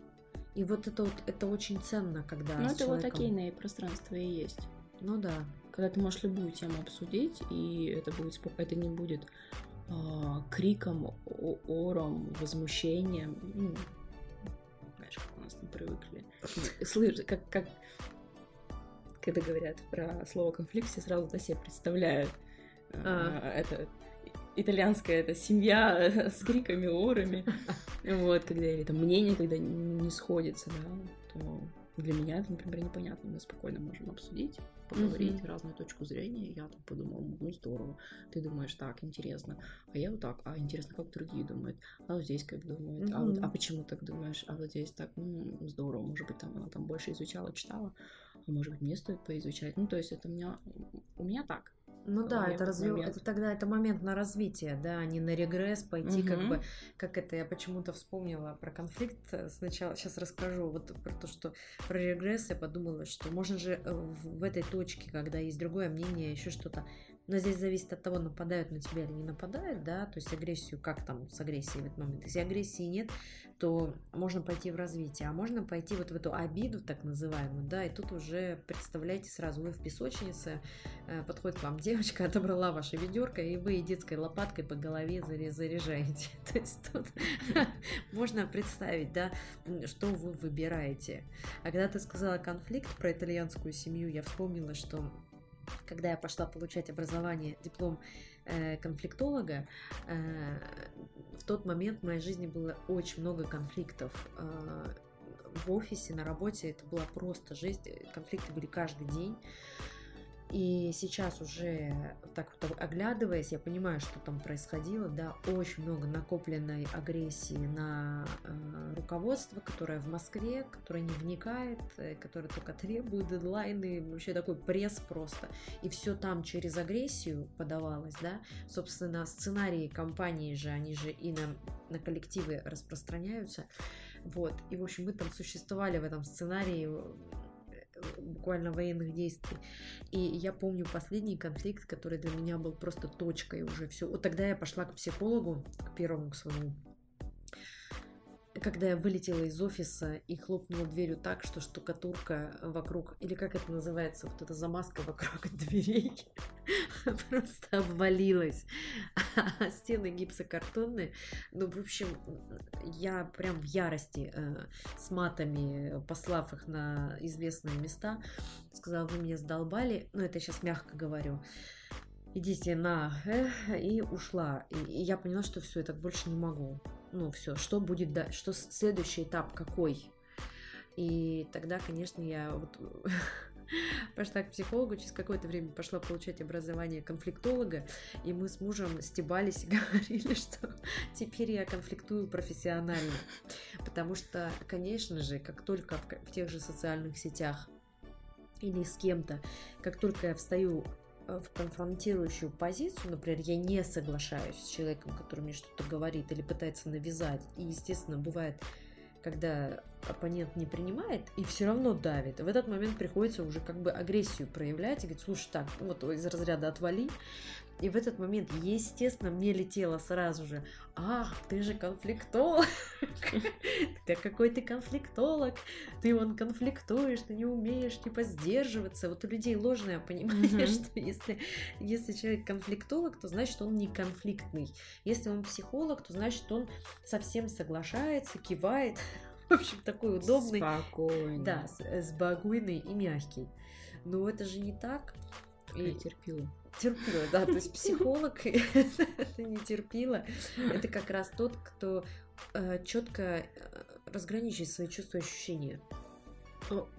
И вот это вот это очень ценно, когда. Ну, это человеком... вот окейное пространство и есть. Ну да. Когда ты можешь любую тему обсудить, и это будет это не будет э, криком, ором, возмущением. Ну, не привыкли. Слышь, как, как когда говорят про слово конфликт, все сразу на себе представляют А. Это итальянская это семья с криками, орами. Вот, когда или там мнение, когда не сходится, да, то для меня это, например, непонятно. Мы спокойно можем обсудить, поговорить, mm-hmm. разную точку зрения. Я там подумала, ну здорово. Ты думаешь так, интересно. А я вот так, а интересно, как другие думают. А вот здесь как думают. Mm-hmm. А, вот, а почему так думаешь? А вот здесь так, ну, здорово. Может быть, там она там больше изучала, читала. А может быть, мне стоит поизучать. Ну, то есть это у меня, у меня так. Ну да, это, разве... это тогда это момент на развитие, да, а не на регресс пойти, угу. как бы, как это я почему-то вспомнила про конфликт э, сначала, сейчас расскажу, вот про то, что про регресс я подумала, что можно же э, в этой точке, когда есть другое мнение, еще что-то, но здесь зависит от того, нападают на тебя или не нападают, да, то есть агрессию, как там с агрессией в этот момент. Если агрессии нет, то можно пойти в развитие, а можно пойти вот в эту обиду, так называемую, да, и тут уже представляете сразу, вы в песочнице, э, подходит к вам девочка, отобрала ваше ведерко, и вы детской лопаткой по голове заряжаете. То есть тут можно представить, да, что вы выбираете. А когда ты сказала конфликт про итальянскую семью, я вспомнила, что когда я пошла получать образование, диплом э, конфликтолога, э, в тот момент в моей жизни было очень много конфликтов. Э, в офисе, на работе это была просто жесть. Конфликты были каждый день. И сейчас уже так вот оглядываясь, я понимаю, что там происходило, да, очень много накопленной агрессии на э, руководство, которое в Москве, которое не вникает, э, которое только требует дедлайны, вообще такой пресс просто. И все там через агрессию подавалось, да. Собственно, сценарии компании же, они же и на, на коллективы распространяются. Вот. И, в общем, мы там существовали в этом сценарии буквально военных действий. И я помню последний конфликт, который для меня был просто точкой уже все. Вот тогда я пошла к психологу, к первому к своему когда я вылетела из офиса и хлопнула дверью так, что штукатурка вокруг, или как это называется, вот эта замазка вокруг дверей просто обвалилась. А стены гипсокартонные. Ну, в общем, я прям в ярости э, с матами, послав их на известные места, сказала, вы меня задолбали. Ну, это я сейчас мягко говорю идите на, э, и ушла. И я поняла, что все, я так больше не могу ну, все, что будет дальше, что следующий этап какой. И тогда, конечно, я вот пошла к психологу, через какое-то время пошла получать образование конфликтолога, и мы с мужем стебались и говорили, что теперь я конфликтую профессионально. Потому что, конечно же, как только в, тех же социальных сетях или с кем-то, как только я встаю в конфронтирующую позицию, например, я не соглашаюсь с человеком, который мне что-то говорит или пытается навязать, и, естественно, бывает, когда оппонент не принимает и все равно давит, в этот момент приходится уже как бы агрессию проявлять и говорить, слушай, так, вот из разряда отвали, и в этот момент, естественно, мне летело сразу же, ах, ты же конфликтолог, да какой ты конфликтолог, ты вон конфликтуешь, ты не умеешь, типа, сдерживаться. Вот у людей ложное понимание, что если, если человек конфликтолог, то значит, он не конфликтный. Если он психолог, то значит, он совсем соглашается, кивает. В общем, такой удобный. Спокойный. Да, спокойный и мягкий. Но это же не так. И терпила. Терпила, да, то есть психолог это не терпила, это как раз тот, кто э, четко э, разграничивает свои чувства и ощущения.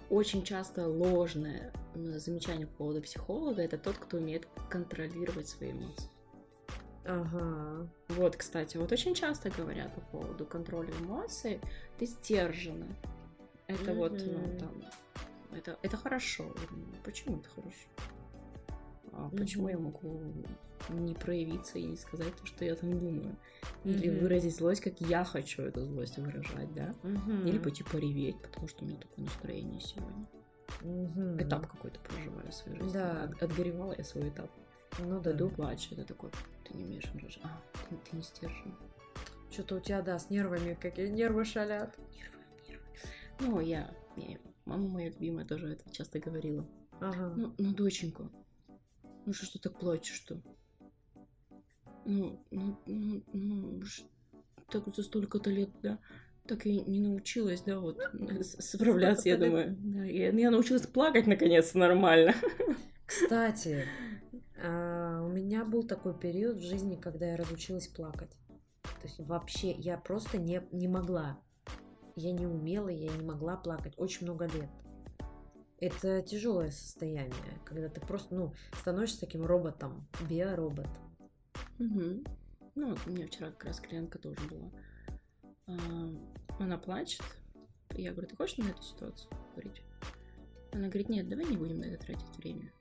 Очень часто ложное замечание по поводу психолога это тот, кто умеет контролировать свои эмоции. Ага. Вот, кстати, вот очень часто говорят по поводу контроля эмоций, ты сдержана. Это mm-hmm. вот, ну, там, это, это хорошо. Почему это хорошо? А mm-hmm. почему я могу не проявиться и не сказать то, что я там думаю? Или выразить злость, как я хочу эту злость выражать, да? Mm-hmm. Или пойти пореветь, потому что у меня такое настроение сегодня. Mm-hmm. Этап какой-то проживаю в своей жизни. Да. От, отгоревала я свой этап. Ну да. Иду плачу, это такой, ты не умеешь выражать. А, ты, ты не сдержан. Что-то у тебя, да, с нервами, какие нервы шалят. Нервы, нервы. Ну, я, я, мама моя любимая тоже это часто говорила. Ага. Ну, ну, доченька, ну что, что так плачешь-то? Ну, ну, ну, ну, так за столько-то лет, да, так и не научилась, да, вот, справляться, я думаю. Да, я, я научилась плакать, наконец, нормально. Кстати, А, у меня был такой период в жизни, когда я разучилась плакать. То есть вообще я просто не, не могла. Я не умела, я не могла плакать очень много лет. Это тяжелое состояние, когда ты просто, ну, становишься таким роботом, биоробот. Угу. Ну, у меня вчера как раз клиентка тоже была. А, она плачет. Я говорю, ты хочешь на эту ситуацию говорить? Она говорит, нет, давай не будем на это тратить время.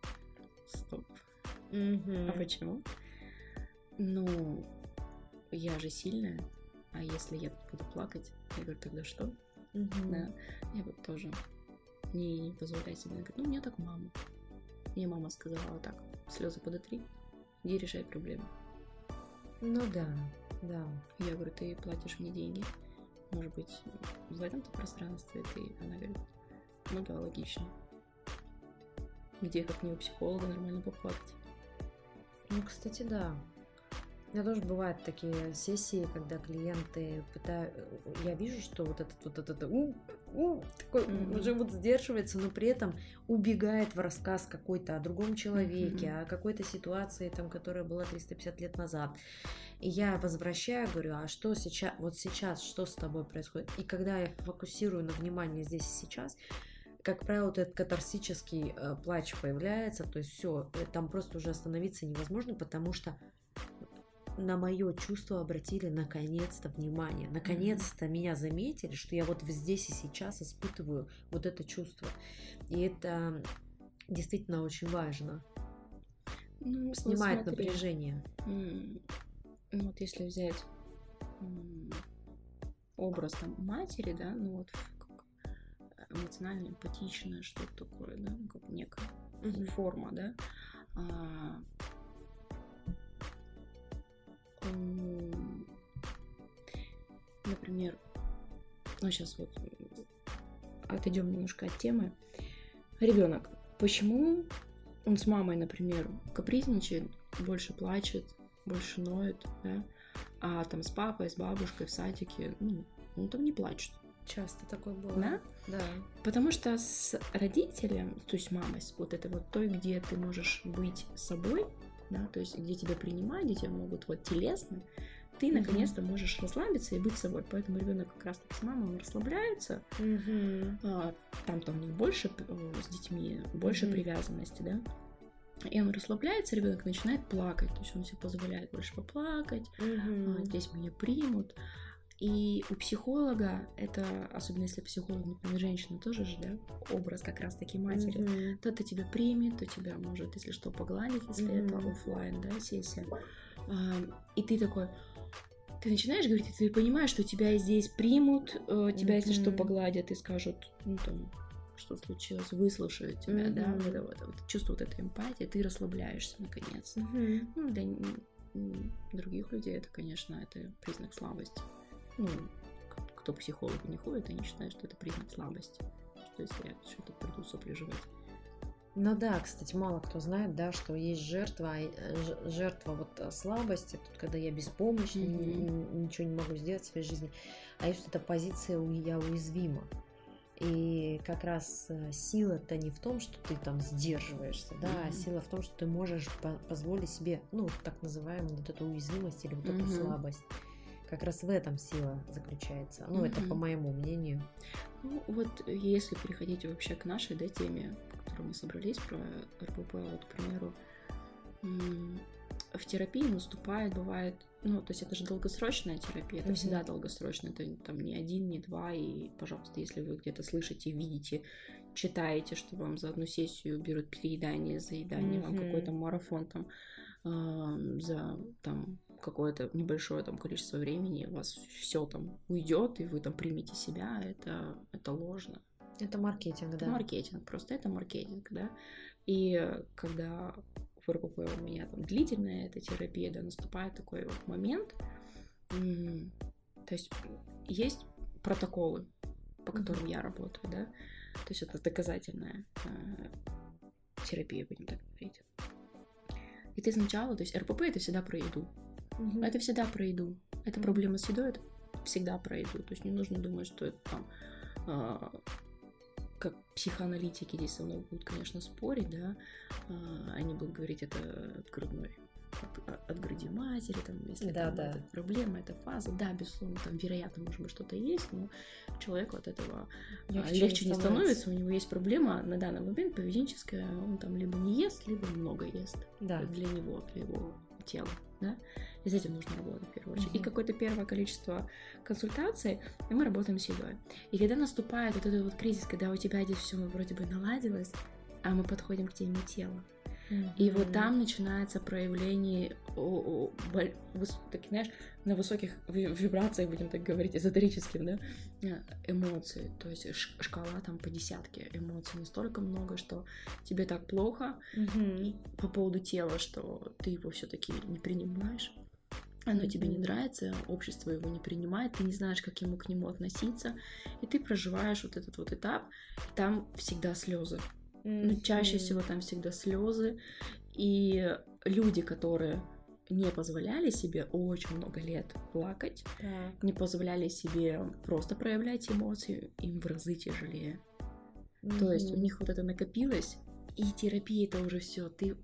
Стоп. Мгм. А почему? Ну, я же сильная, а если я буду плакать, я говорю, тогда что? Мгм. Да, я вот тоже не, не позволяю себе. Она говорит, ну, меня так мама. Мне мама сказала, так, слезы подотри, иди решай проблемы. Ну да, да. Я говорю, ты платишь мне деньги, может быть, в этом-то пространстве ты... Она говорит, ну да, логично. Где, как не у психолога, нормально поплакать? Ну, кстати, да. Меня тоже бывают такие сессии, когда клиенты пытают... Я вижу, что вот этот вот этот у, у, такой Мгм. уже вот сдерживается, но при этом убегает в рассказ какой-то о другом человеке, Мгм. о какой-то ситуации, там, которая была 350 лет назад. И я возвращаю, говорю, а что сейчас, вот сейчас, что с тобой происходит? И когда я фокусирую на внимание здесь и сейчас, как правило, вот этот катарсический э, плач появляется, то есть все, там просто уже остановиться невозможно, потому что на мое чувство обратили наконец-то внимание. Наконец-то меня заметили, что я вот здесь и сейчас испытываю вот это чувство. И это действительно очень важно. Ну, Снимает смотри, напряжение. Ну, вот если взять образ там, матери, да, ну вот как эмоционально эмпатичное что-то такое, да, ну, как некая Мгм. форма, да. А, Например, ну сейчас вот м, отойдем немножко от темы. Ребенок, почему он с мамой, например, капризничает, больше плачет, больше ноет, да, а там с папой, с бабушкой в садике, ну, он там не плачет, Часто такое было. да? Да. Потому что с родителем, то есть мамой, вот этой вот той, где ты можешь быть собой, да, то есть где тебя принимают, где тебя могут вот телесно, ты Мгм. наконец-то можешь расслабиться и быть собой. Поэтому ребенок как раз таки с мамой он расслабляется, Мгм. а, там-то у них больше э, с детьми, больше Мгм. привязанности, да. И он расслабляется, ребенок начинает плакать, то есть он себе позволяет больше поплакать, Мгм. а, здесь меня примут. И у психолога это, особенно если психолог, например, женщина тоже же, да, образ как раз-таки матери, Мгм. то это тебя примет, то тебя может, если что, погладить, если это Мгм. оффлайн, да, сессия. И ты такой, ты начинаешь говорить, и ты понимаешь, что тебя здесь примут, э, тебя, если что, погладят и скажут, ну там, что случилось, выслушают тебя, да, Мгм. вот это вот, вот чувство вот этой эмпатии, ты расслабляешься наконец. Мгм. Ну, для других людей это, конечно, это признак слабости. Ну, кто к психологу не ходит, они считают, что это признак слабости. Что если я что-то приду сопли жевать. Ну да, кстати, мало кто знает, да, что есть жертва, а, э, жертва вот э, слабости, тут когда я беспомощна, н- ничего не могу сделать в своей жизни, а есть вот эта позиция я уязвима. И как раз э, сила-то не в том, что ты там сдерживаешься, да, а Мгм. сила в том, что ты можешь по- позволить себе, ну, так называемую вот эту уязвимость или вот эту Мгм. слабость. Как раз в этом сила заключается. Ну, это Мгм. по моему мнению. Ну, вот э, если переходить вообще к нашей да, теме, по которой мы собрались, про РПП, вот, к примеру, в терапии наступает, бывает, ну, то есть это же долгосрочная терапия, это Мгм. всегда долгосрочная, это там не один, не два, и, пожалуйста, если вы где-то слышите, видите, читаете, что вам за одну сессию берут переедание, заедание, вам Мгм. какой-то марафон там ам, за там какое-то небольшое там количество времени у вас все там уйдет, и вы там примете себя, это, это ложно. Это маркетинг, Это да. маркетинг, просто это маркетинг, да. И когда в РПП у меня там длительная эта терапия, да, наступает такой вот момент, то есть есть протоколы, по которым я работаю, да, то есть это доказательная э, терапия, будем так говорить. И ты сначала, то есть РПП это всегда про еду, Мгм. это всегда про еду. Это Мгм. проблема с едой, это всегда про еду. То есть не нужно думать, что это там а, как психоаналитики здесь со мной будут, конечно, спорить, да, а, они будут говорить, это от грудной от, от груди матери, там, если да, там, да. это проблема, это фаза, да, безусловно, там, вероятно, может быть, что-то есть, но человеку от этого легче, легче не, становится. становится, у него есть проблема на данный момент поведенческая, он там либо не ест, либо много ест да. для него, для его тела, да, и с этим нужно работать в первую очередь. Угу. И какое-то первое количество консультаций, и мы работаем с едой. И когда наступает вот этот вот кризис, когда у тебя здесь все вроде бы наладилось, а мы подходим к теме тела, и вот там начинается проявление, о, о, выс, так, знаешь, на высоких вибрациях, будем так говорить, эзотерическим, да, э, эмоций. То есть шкала там по десятке эмоций настолько много, что тебе так плохо mm-hmm. по поводу тела, что ты его все-таки не принимаешь. Оно тебе не нравится, общество его не принимает, ты не знаешь, как ему к нему относиться, и ты проживаешь вот этот вот этап, и там всегда слезы. Mm-hmm. Но чаще всего там всегда слезы. И люди, которые не позволяли себе очень много лет плакать, так. не позволяли себе просто проявлять эмоции, им в разы тяжелее. Mm-hmm. То есть у них вот это накопилось, и терапия это уже все. Ты,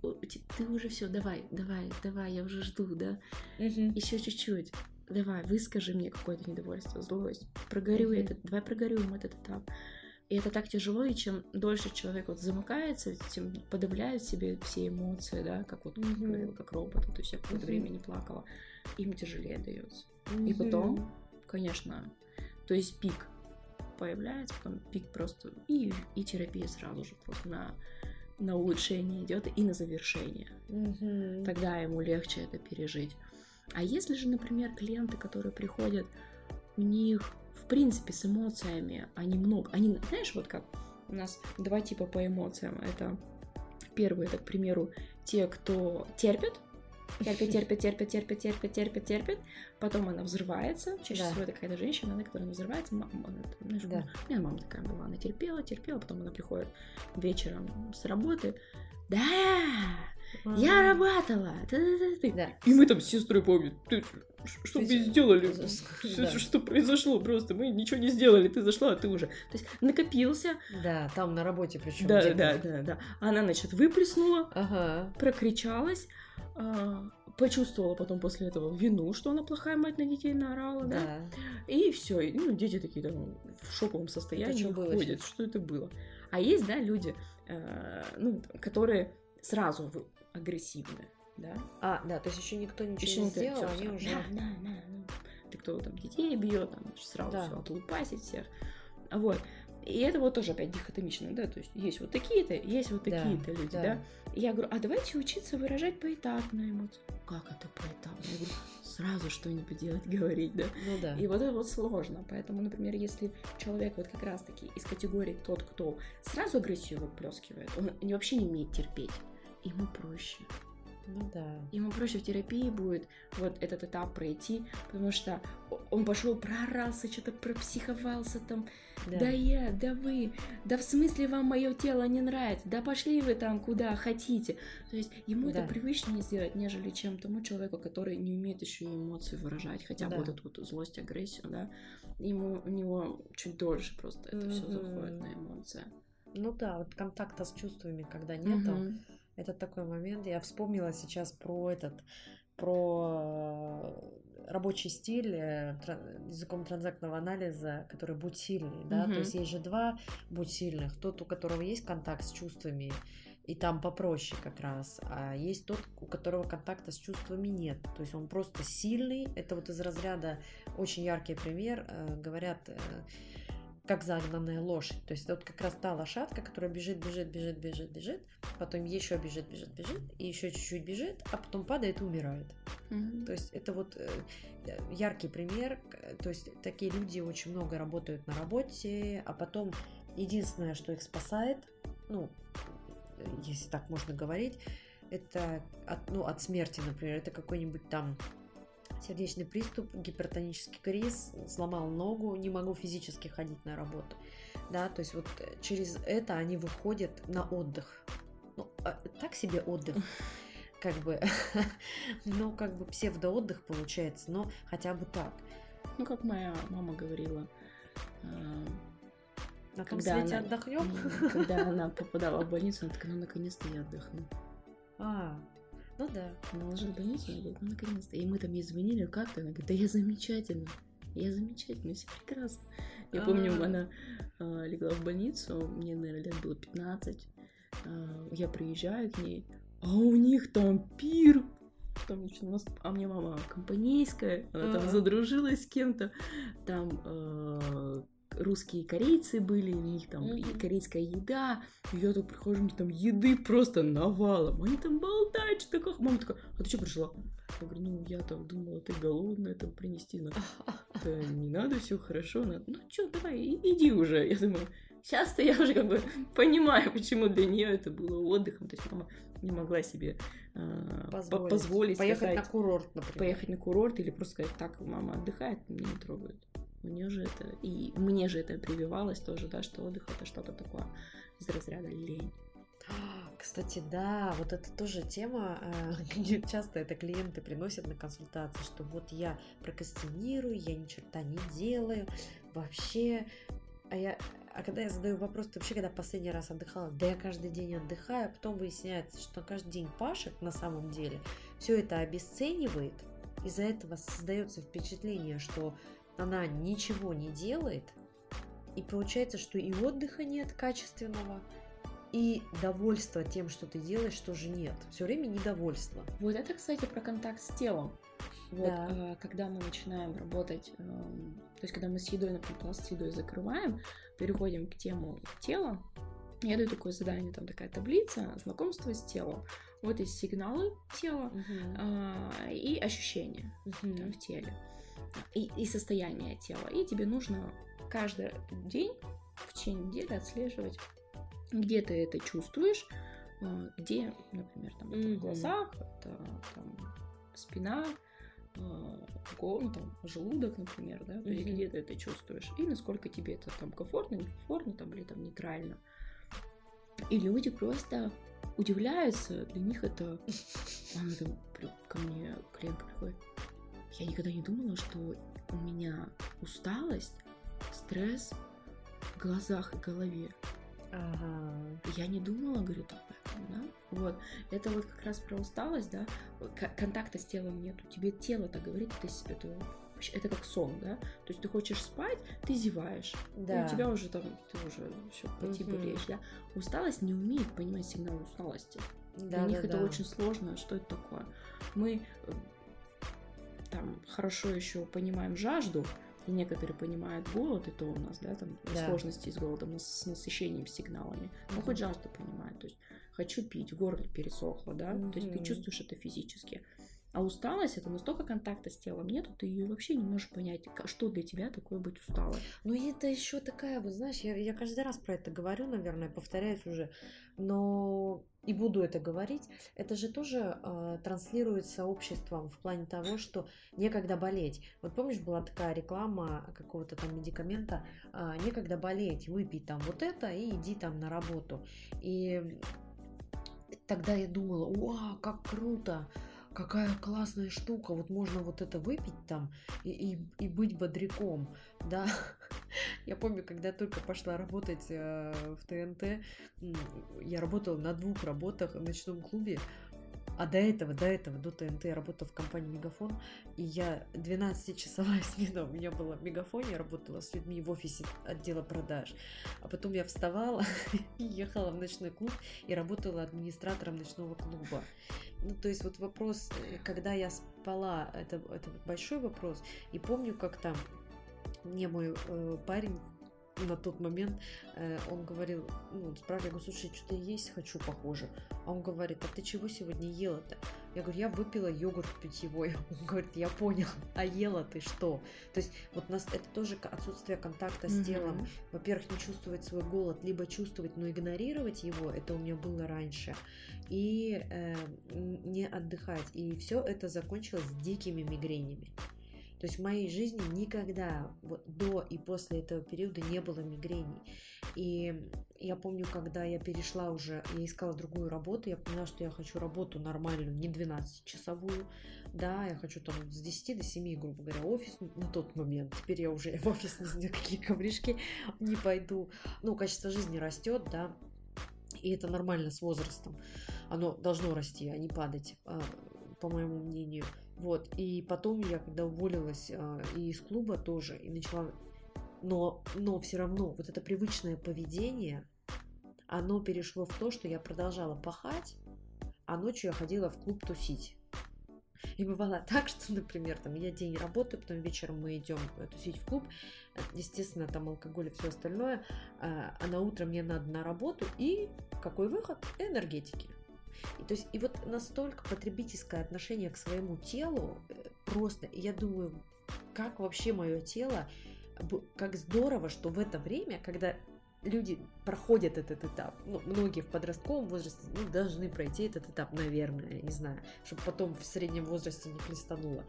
ты уже все, давай, давай, давай, я уже жду, да. Mm-hmm. Еще чуть-чуть. Давай, выскажи мне какое-то недовольство, злость. Прогорюй mm-hmm. этот, давай прогорюем этот этап. И это так тяжело, и чем дольше человек вот замыкается, тем подавляет в себе все эмоции, да, как вот mm-hmm. говорила, как робот, то есть я какое-то mm-hmm. время не плакала, им тяжелее дается. Mm-hmm. И потом, конечно, то есть пик появляется, потом пик просто, и, и терапия сразу же просто на, на улучшение идет и на завершение. Mm-hmm. Тогда ему легче это пережить. А если же, например, клиенты, которые приходят, у них в принципе, с эмоциями они много. Они, знаешь, вот как у нас два типа по эмоциям. Это первый, это, к примеру, те, кто терпит, терпит, терпит, терпит, терпит, терпит, терпит, терпит. Потом она взрывается. Чаще да. всего это какая-то женщина, она, которая взрывается. Мама, знаешь, да. У меня мама такая была. Она терпела, терпела, потом она приходит вечером с работы. Да, я работала. Да. И мы там с сестрой помним. Ты что мы сделали? Да. Что произошло просто? Мы ничего не сделали. Ты зашла, а ты уже. То есть накопился. Да, там на работе причем. Да, да, да, да. Она, значит, выплеснула, ага. прокричалась. А, почувствовала потом после этого вину, что она плохая мать на детей наорала, да, да? и все, ну, дети такие там в шоковом состоянии это что ходят, было? что это было. А есть, да, люди, э, ну, которые сразу агрессивны, да? А, да, то есть еще никто ничего еще не сделал, все, они уже... Да, да, да, да. Ты кто там детей бьет, там сразу да. все отлупасить всех. Вот. И это вот тоже опять дихотомично, да, то есть есть вот такие-то, есть вот такие-то да, люди, да. да. И я говорю, а давайте учиться выражать поэтапно эмоции. Как это поэтапно? Я говорю, сразу что-нибудь делать, говорить, да. Ну да. И вот это вот сложно. Поэтому, например, если человек вот как раз-таки из категории тот, кто сразу агрессию выплескивает, он вообще не умеет терпеть, ему проще. Ну да. Ему проще в терапии будет вот этот этап пройти, потому что он пошел, прорался, что-то пропсиховался там. Да. да я, да вы, да в смысле вам мое тело не нравится, да пошли вы там куда хотите. То есть ему да. это привычнее сделать, нежели чем тому человеку, который не умеет еще эмоции выражать, хотя бы да. вот эту вот злость, агрессию, да. Ему у него чуть дольше просто это mm-hmm. все заходит на эмоции. Ну да, вот контакта с чувствами, когда нету. Mm-hmm это такой момент. Я вспомнила сейчас про этот, про э, рабочий стиль э, языком транзактного анализа, который будь сильный, да, угу. то есть есть же два будь сильных, тот, у которого есть контакт с чувствами, и там попроще как раз, а есть тот, у которого контакта с чувствами нет, то есть он просто сильный, это вот из разряда очень яркий пример, э, говорят, как загнанная лошадь. То есть вот как раз та лошадка, которая бежит, бежит, бежит, бежит, бежит, потом еще бежит, бежит, бежит, и еще чуть-чуть бежит, а потом падает и умирает. Mm-hmm. То есть это вот э, яркий пример. То есть такие люди очень много работают на работе, а потом единственное, что их спасает, ну, если так можно говорить, это от, ну, от смерти, например, это какой-нибудь там сердечный приступ, гипертонический криз, сломал ногу, не могу физически ходить на работу. Да, то есть вот э, через это они выходят на отдых. Ну, а, так себе отдых. Как бы, ну, как бы псевдоотдых получается, но хотя бы так. Ну, как моя мама говорила, а, На том Когда свете она- отдохнем? Когда она попадала в больницу, она такая, ну наконец-то я отдохну. А, ну да. Она ложилась в больницу, она говорит, ну наконец-то. И мы там ей звонили, как ты? Она говорит, да я замечательно. Я замечательно, все прекрасно. Я помню, А. она а, легла в больницу, мне, наверное, лет было 15. а, я приезжаю к ней, а у них там пир. Там, а мне мама компанейская, она там задружилась с кем-то. Там русские корейцы были, у них там Мгм. корейская еда. И я так прихожу, у них там еды просто навалом. Они там болтают, что такое. Мама такая, а ты что пришла? Я говорю, ну я там думала, ты голодная, там принести надо. Да не надо, все хорошо. Надо. Ну что, давай, иди уже. Я думаю, сейчас-то я уже как бы понимаю, почему для нее это было отдыхом. То есть мама не могла себе а, по- Позволить. позволить Поехать сказать, на курорт, например. поехать на курорт или просто сказать, так, мама отдыхает, меня не трогают. У нее же это, и мне же это прививалось тоже, да, что отдых это что-то такое из разряда лень. Кстати, да, вот это тоже тема, э, где часто это клиенты приносят на консультации, что вот я прокрастинирую, я ни черта не делаю, вообще, а я, а когда я задаю вопрос, ты вообще когда последний раз отдыхала? Да я каждый день отдыхаю, а потом выясняется, что каждый день пашет на самом деле, все это обесценивает, из-за этого создается впечатление, что она ничего не делает, и получается, что и отдыха нет качественного, и довольства тем, что ты делаешь, тоже нет. Все время недовольство. Вот это, кстати, про контакт с телом. Вот, Да. э, когда мы начинаем работать, эм, то есть когда мы с едой, например, пласт с едой закрываем, переходим к тему тела, я даю такое задание, там такая таблица, знакомство с телом. Вот есть сигналы тела а, и ощущения да, в теле, и, и состояние тела. И тебе нужно каждый день в течение недели отслеживать, где ты это чувствуешь, а, где, например, там это Мгм. в глазах, это там спина, а, го- ну, там, желудок, например, да, то есть где ты это чувствуешь, и насколько тебе это там комфортно, некомфортно, там, или там нейтрально. И люди просто удивляются, для них это... Она там ко мне клиентка приходит. Я никогда не думала, что у меня усталость, стресс в глазах и голове. Ага. Я не думала, говорит, об этом, да? Вот. Это вот как раз про усталость, да? К- контакта с телом нету. Тебе тело так говорит, это, это, это как сон, да? То есть ты хочешь спать, ты зеваешь. И Да. у тебя уже там, ты уже все Мгм. болеешь, да? Усталость не умеет понимать сигнал усталости. Для Да, них да, это да. очень сложно. Что это такое? Мы э, там хорошо еще понимаем жажду, и некоторые понимают голод, и то у нас, да, там Да. сложности с голодом, с насыщением сигналами. Ну, Мгм. хоть жажду понимает. То есть хочу пить, в горле пересохло, да. То есть ты чувствуешь это физически. А усталость это настолько контакта с телом нету, ты вообще не можешь понять, что для тебя такое быть усталой. Ну, и это еще такая, вот знаешь, я, я каждый раз про это говорю, наверное, повторяюсь уже, но и буду это говорить. Это же тоже э, транслируется обществом в плане того, что некогда болеть. Вот помнишь, была такая реклама какого-то там медикамента, а, некогда болеть, выпей там вот это и иди там на работу. И тогда я думала, вау, как круто, какая классная штука, вот можно вот это выпить там и, и, и быть бодряком, да. Я помню, когда только пошла работать э, в ТНТ, я работала на двух работах в ночном клубе, а до этого, до этого, до ТНТ я работала в компании Мегафон, и я 12-часовая смена у меня была в Мегафоне, я работала с людьми в офисе отдела продаж, а потом я вставала и ехала в ночной клуб и работала администратором ночного клуба. Ну, то есть вот вопрос, э, когда я спала, это, это большой вопрос, и помню, как там мне мой э, парень на тот момент, э, он говорил, ну, спрашиваю, я говорю, слушай, что-то есть хочу, похоже. А он говорит, а ты чего сегодня ела-то? Я говорю, я выпила йогурт питьевой. Он говорит, я понял, а ела ты что? То есть вот нас это тоже отсутствие контакта с Мгм. телом. Во-первых, не чувствовать свой голод, либо чувствовать, но игнорировать его, это у меня было раньше. И э, не отдыхать. И все это закончилось дикими мигренями. То есть в моей жизни никогда вот, до и после этого периода не было мигрений. И я помню, когда я перешла уже, я искала другую работу, я поняла, что я хочу работу нормальную, не 12-часовую, да, я хочу там с 10 до 7, грубо говоря, офис на тот момент. Теперь я уже в офис ни за какие ковришки не пойду. Ну, качество жизни растет, да, и это нормально с возрастом. Оно должно расти, а не падать, а, по моему мнению. Вот. И потом я, когда уволилась а, и из клуба тоже, и начала... Но, но все равно вот это привычное поведение, оно перешло в то, что я продолжала пахать, а ночью я ходила в клуб тусить. И бывало так, что, например, там я день работаю, потом вечером мы идем тусить в клуб, естественно, там алкоголь и все остальное, а, а на утро мне надо на работу, и какой выход? Энергетики. И, то есть, и вот настолько потребительское отношение к своему телу э, просто, я думаю, как вообще мое тело, как здорово, что в это время, когда люди проходят этот этап, ну, многие в подростковом возрасте ну, должны пройти этот этап, наверное, не знаю, чтобы потом в среднем возрасте не хлестануло.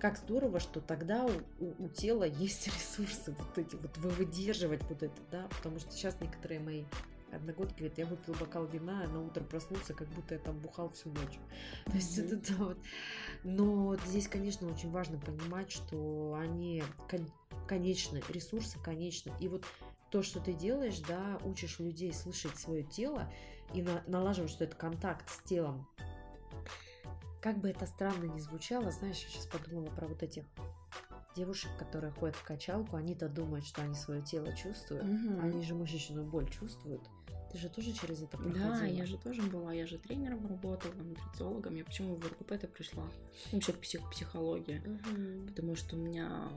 Как здорово, что тогда у, у, у тела есть ресурсы вот эти вот выдерживать вот это, да, потому что сейчас некоторые мои одногодки говорит, я выпил бокал вина, а на утро проснулся, как будто я там бухал всю ночь. То есть mm-hmm. это да, вот. Но здесь, конечно, очень важно понимать, что они кон- конечны, ресурсы конечны. И вот то, что ты делаешь, да, учишь людей слышать свое тело и на- налаживаешь что это контакт с телом. Как бы это странно ни звучало, знаешь, я сейчас подумала про вот этих девушек, которые ходят в качалку, они-то думают, что они свое тело чувствуют, угу. они же мышечную боль чувствуют. Ты же тоже через это проходила? Да, я же тоже была, я же тренером работала, нутрициологом. Я почему в РКП-то пришла? Ну, вообще псих, психология. Угу. Потому что у меня,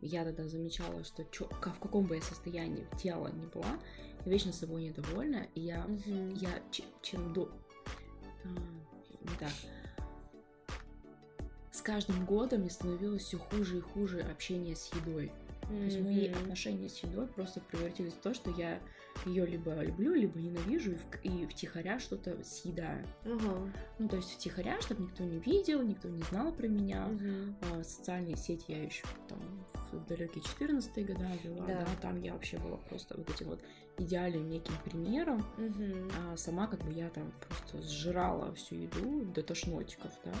я тогда замечала, что чё, в каком бы я состоянии тела не была, я вечно собой недовольна, и я, угу. я чем до... А, не так с каждым годом мне становилось все хуже и хуже общение с едой. Mm-hmm. То есть мои отношения с едой просто превратились в то, что я ее либо люблю, либо ненавижу и, в, и втихаря что-то съедаю. Uh-huh. Ну, то есть втихаря, чтобы никто не видел, никто не знал про меня. Uh-huh. А, социальные сети я еще там в далекие 14-е годы вела, да. да, там я вообще была просто вот этим вот идеальным неким примером. Uh-huh. А сама как бы я там просто сжирала всю еду до тошнотиков, да.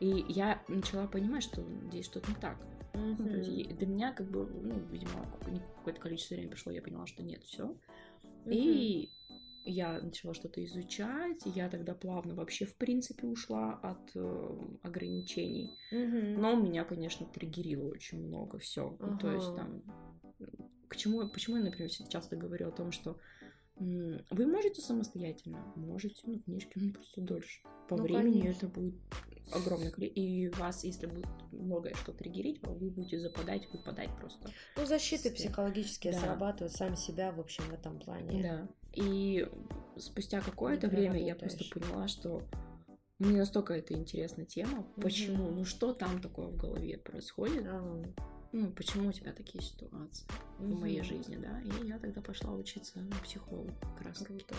И я начала понимать, что здесь что-то не так. Mm-hmm. Ну, есть для меня как бы, ну, видимо, какое-то количество времени прошло, я поняла, что нет, все. И я начала что-то изучать, я тогда плавно вообще, в принципе, ушла от э, ограничений. Mm-hmm. Но меня, конечно, триггерило очень много все. Uh-huh. Ну, то есть там... К чему, почему я, например, часто говорю о том, что вы можете самостоятельно, можете, ну, книжки, ну, просто дольше. По ну, времени конечно. это будет огромное количество. И вас, если будет многое что триггерить, вы будете западать, выпадать просто. Ну, защиты Себе. психологические да. срабатывают сам себя, в общем, в этом плане. Да. И спустя какое-то время я просто поняла, что мне настолько это интересная тема. Почему? Угу. Ну, что там такое в голове происходит? Ага ну, почему у тебя такие ситуации mm-hmm. в моей жизни, да, и я тогда пошла учиться на психолога как раз. Круто,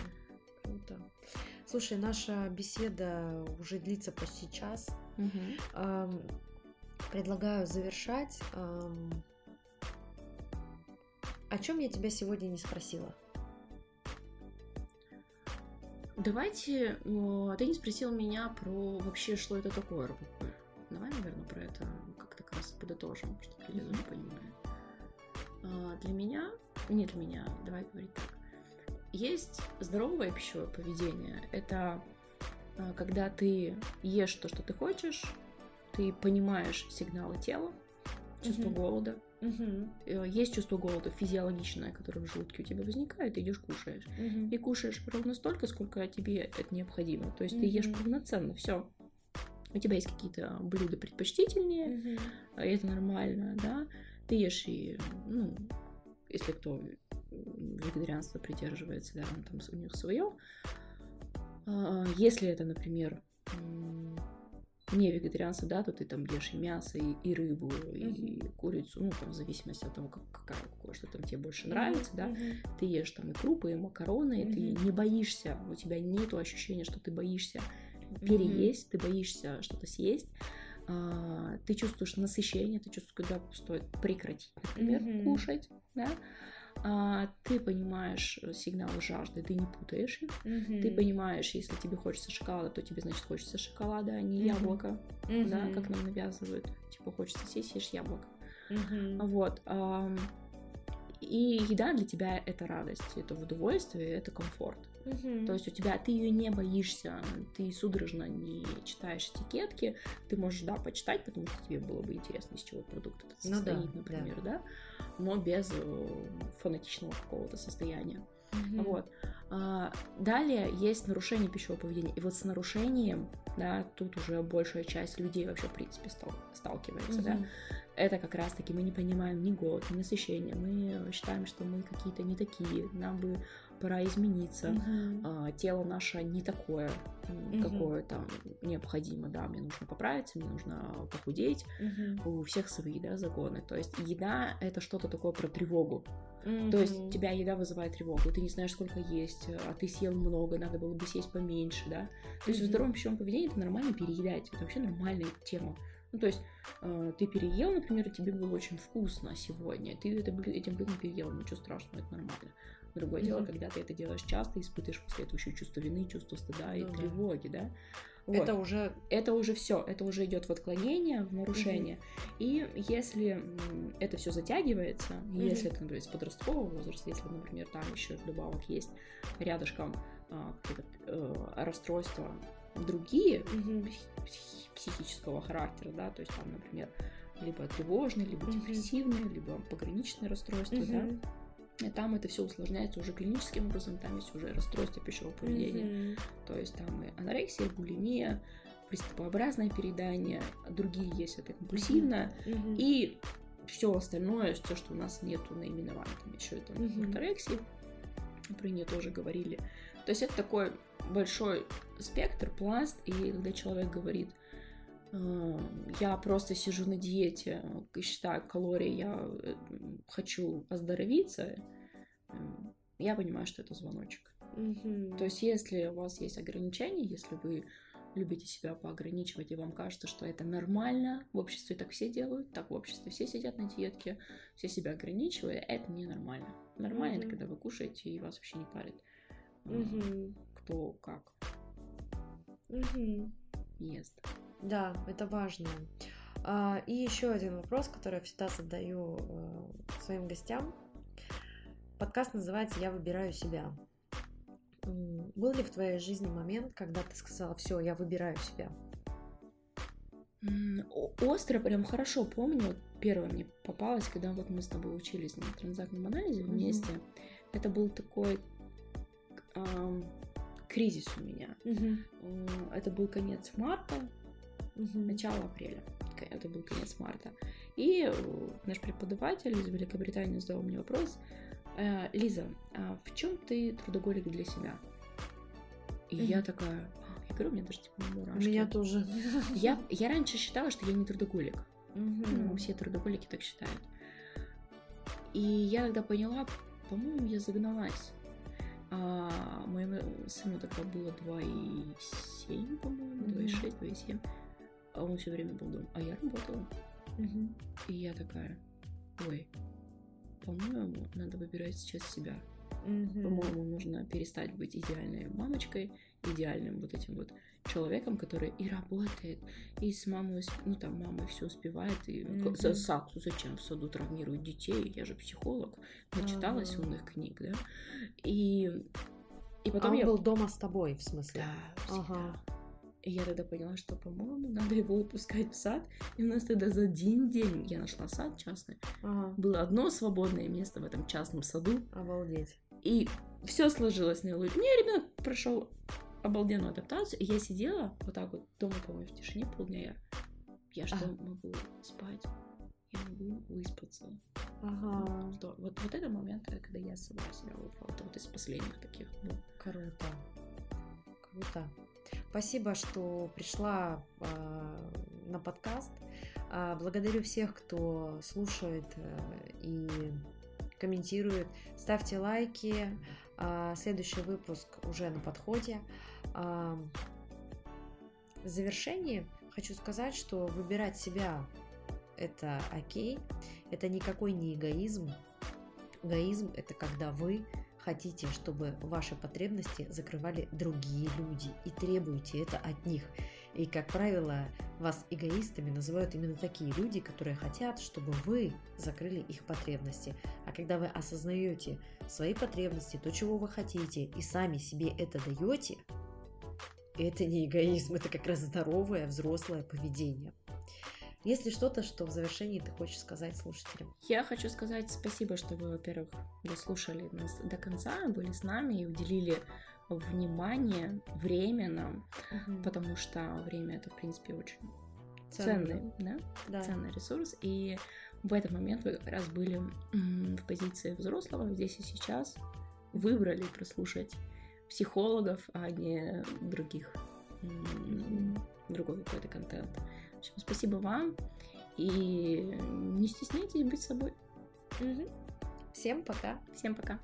круто. Слушай, наша беседа уже длится почти час. Эм, предлагаю завершать. О чем я тебя сегодня не спросила? Давайте, ты не спросил меня про вообще, что это такое РПП. Давай, наверное, про это как-то как раз подытожим, чтобы люди mm-hmm. понимали. А, для меня, не для меня, давай говорить так. Есть здоровое пищевое поведение. Это а, когда ты ешь то, что ты хочешь, ты понимаешь сигналы тела, чувство mm-hmm. голода. Mm-hmm. Есть чувство голода физиологичное, которое в желудке у тебя возникает, ты идешь кушаешь. Mm-hmm. И кушаешь ровно столько, сколько тебе это необходимо. То есть mm-hmm. ты ешь полноценно, все у тебя есть какие-то блюда предпочтительнее, mm-hmm. это нормально, да, ты ешь и, ну, если кто вегетарианство придерживается, да, там у них свое. А, если это, например, не вегетарианство, да, то ты там ешь и мясо, и, и рыбу, и mm-hmm. курицу, ну, там, в зависимости от того, как, какая, какое, что там тебе больше нравится, mm-hmm. да, mm-hmm. ты ешь там и крупы, и макароны, mm-hmm. и ты не боишься, у тебя нет ощущения, что ты боишься переесть, mm-hmm. ты боишься что-то съесть. а, ты чувствуешь насыщение, ты чувствуешь, когда стоит прекратить, например, Мгм. кушать, да, А, ты понимаешь э, сигналы жажды, ты не путаешь их, ты понимаешь, если тебе хочется шоколада, то тебе, значит, хочется шоколада, а не Мгм. яблоко, да, как нам навязывают, типа, хочется съесть, съешь яблоко. Мгм. Вот. И еда для тебя это радость, это удовольствие, это комфорт. Мгм. То есть у тебя ты ее не боишься, ты судорожно не читаешь этикетки, ты можешь, да, почитать, потому что тебе было бы интересно, из чего продукт этот Ну да, состоит, да. например, да, но без э, фанатичного какого-то состояния. Мгм. Вот. А, далее есть нарушение пищевого поведения. И вот с нарушением, да, тут уже большая часть людей вообще, в принципе, стал- сталкивается, да. Мгм. Это как раз-таки мы не понимаем ни голод, ни насыщение. Мы считаем, что мы какие-то не такие, нам бы пора измениться. Мгм. А, тело наше не такое, Мгм. какое там необходимо, да, мне нужно поправиться, мне нужно похудеть. Мгм. У всех свои, да, законы. То есть еда — это что-то такое про тревогу. То есть тебя еда вызывает тревогу, ты не знаешь, сколько есть, а ты съел много, надо было бы съесть поменьше, да. То есть в Мгм. здоровом пищевом поведении это нормально переедать, это вообще нормальная тема. Ну, то есть э, ты переел, например, и тебе было очень вкусно сегодня, ты это, этим блюдом переел, ничего страшного, это нормально. Другое дело, Мгм. когда ты это делаешь часто, испытываешь после этого еще чувство вины, чувство стыда и Ну да. тревоги, да. Это Вот уже это уже все, это уже идет в отклонение, в нарушение. И если это все затягивается, если это, например, с подросткового возраста, если, например, там еще вдобавок есть рядышком какие-то э, расстройства другие псих- психического характера, да, то есть там, например, либо тревожные, либо Мгм. депрессивные, либо пограничные расстройства, да, Мгм. И там это все усложняется уже клиническим образом, там есть уже расстройство пищевого поведения. Мгм. То есть там и анорексия, булимия, приступообразное переедание, другие есть это компульсивное, Мгм. и все остальное, все, что у нас нету наименования, там еще это Мгм. орторексия, про нее тоже говорили. То есть это такой большой спектр, пласт, и когда человек говорит, «Э, я просто сижу на диете, э, считаю калории, я э, хочу оздоровиться, э, я понимаю, что это звоночек. Мгм. То есть, если у вас есть ограничения, если вы любите себя поограничивать, и вам кажется, что это нормально, в обществе так все делают, так в обществе все сидят на диетке, все себя ограничивают, это ненормально. Нормально это Мгм. когда вы кушаете, и вас вообще не парит, Мгм. кто как Мгм. Ест. Да, это важно. А, И еще один вопрос, который я всегда задаю э, своим гостям. Подкаст называется «Я выбираю себя». Был ли в твоей жизни момент, когда ты сказала, все, я выбираю себя? Остро, прям хорошо помню, первое мне попалось, когда вот мы с тобой учились на транзактном анализе вместе. Это был такой кризис у меня. М, Это был конец марта, Мгм. начало апреля. Это был конец марта. И э, наш преподаватель из Великобритании задал мне вопрос. «Э, Лиза, а в чем ты трудоголик для себя? И я Мгм. такая, «А, я говорю, у меня даже типа У мурашки. меня тоже. Я, я раньше считала, что я не трудоголик. Мгм. Ну, все трудоголики так считают. И я тогда поняла, по-моему, я загналась. А, моему сыну тогда было 2,7, по-моему, Мгм. 2,6, 2,7. А он все время был дома. А я работала. Мгм. И я такая, ой, по-моему, надо выбирать сейчас себя. Мгм. По-моему, нужно перестать быть идеальной мамочкой, идеальным вот этим вот человеком, который и работает, и с мамой, ну там мамой все успевает, и Мгм. за сад, зачем в саду травмируют детей, я же психолог, начиталась Ага. умных книг, да, и, и А потом он я... был дома с тобой, в смысле? Да, всегда. Ага. И я тогда поняла, что, по-моему, надо его выпускать в сад. И у нас тогда за один день я нашла сад частный. Ага. Было одно свободное место в этом частном саду. Обалдеть. И все сложилось наилучше. Мне ребенок прошел обалденную адаптацию. И я сидела вот так вот дома, по-моему, в тишине полдня. Я, я что, Ага. могу спать? Я могу выспаться. Ага. Что? Вот, вот это момент, э, когда я сама себя выбрала. Это вот из последних таких был. Круто. Круто. Спасибо, что пришла а, на подкаст. А, благодарю всех, кто слушает э, и комментирует. Ставьте лайки. А, следующий выпуск уже на подходе. А, в завершении хочу сказать, что выбирать себя это окей, это никакой не эгоизм. Эгоизм это когда вы хотите, чтобы ваши потребности закрывали другие люди и требуете это от них. И, как правило, вас эгоистами называют именно такие люди, которые хотят, чтобы вы закрыли их потребности. А когда вы осознаете свои потребности, то, чего вы хотите, и сами себе это даете, это не эгоизм, это как раз здоровое взрослое поведение. Есть ли что-то, что в завершении ты хочешь сказать слушателям? Я хочу сказать спасибо, что вы, во-первых, дослушали нас до конца, были с нами и уделили внимание, время нам, угу. потому что время это, в принципе, очень ценный, ценный да? Да. ценный ресурс. И в этот момент вы как раз были в позиции взрослого здесь и сейчас, выбрали прослушать психологов, а не других, другой какой-то контент. В общем, спасибо вам. И не стесняйтесь быть собой. Угу. Всем пока. Всем пока.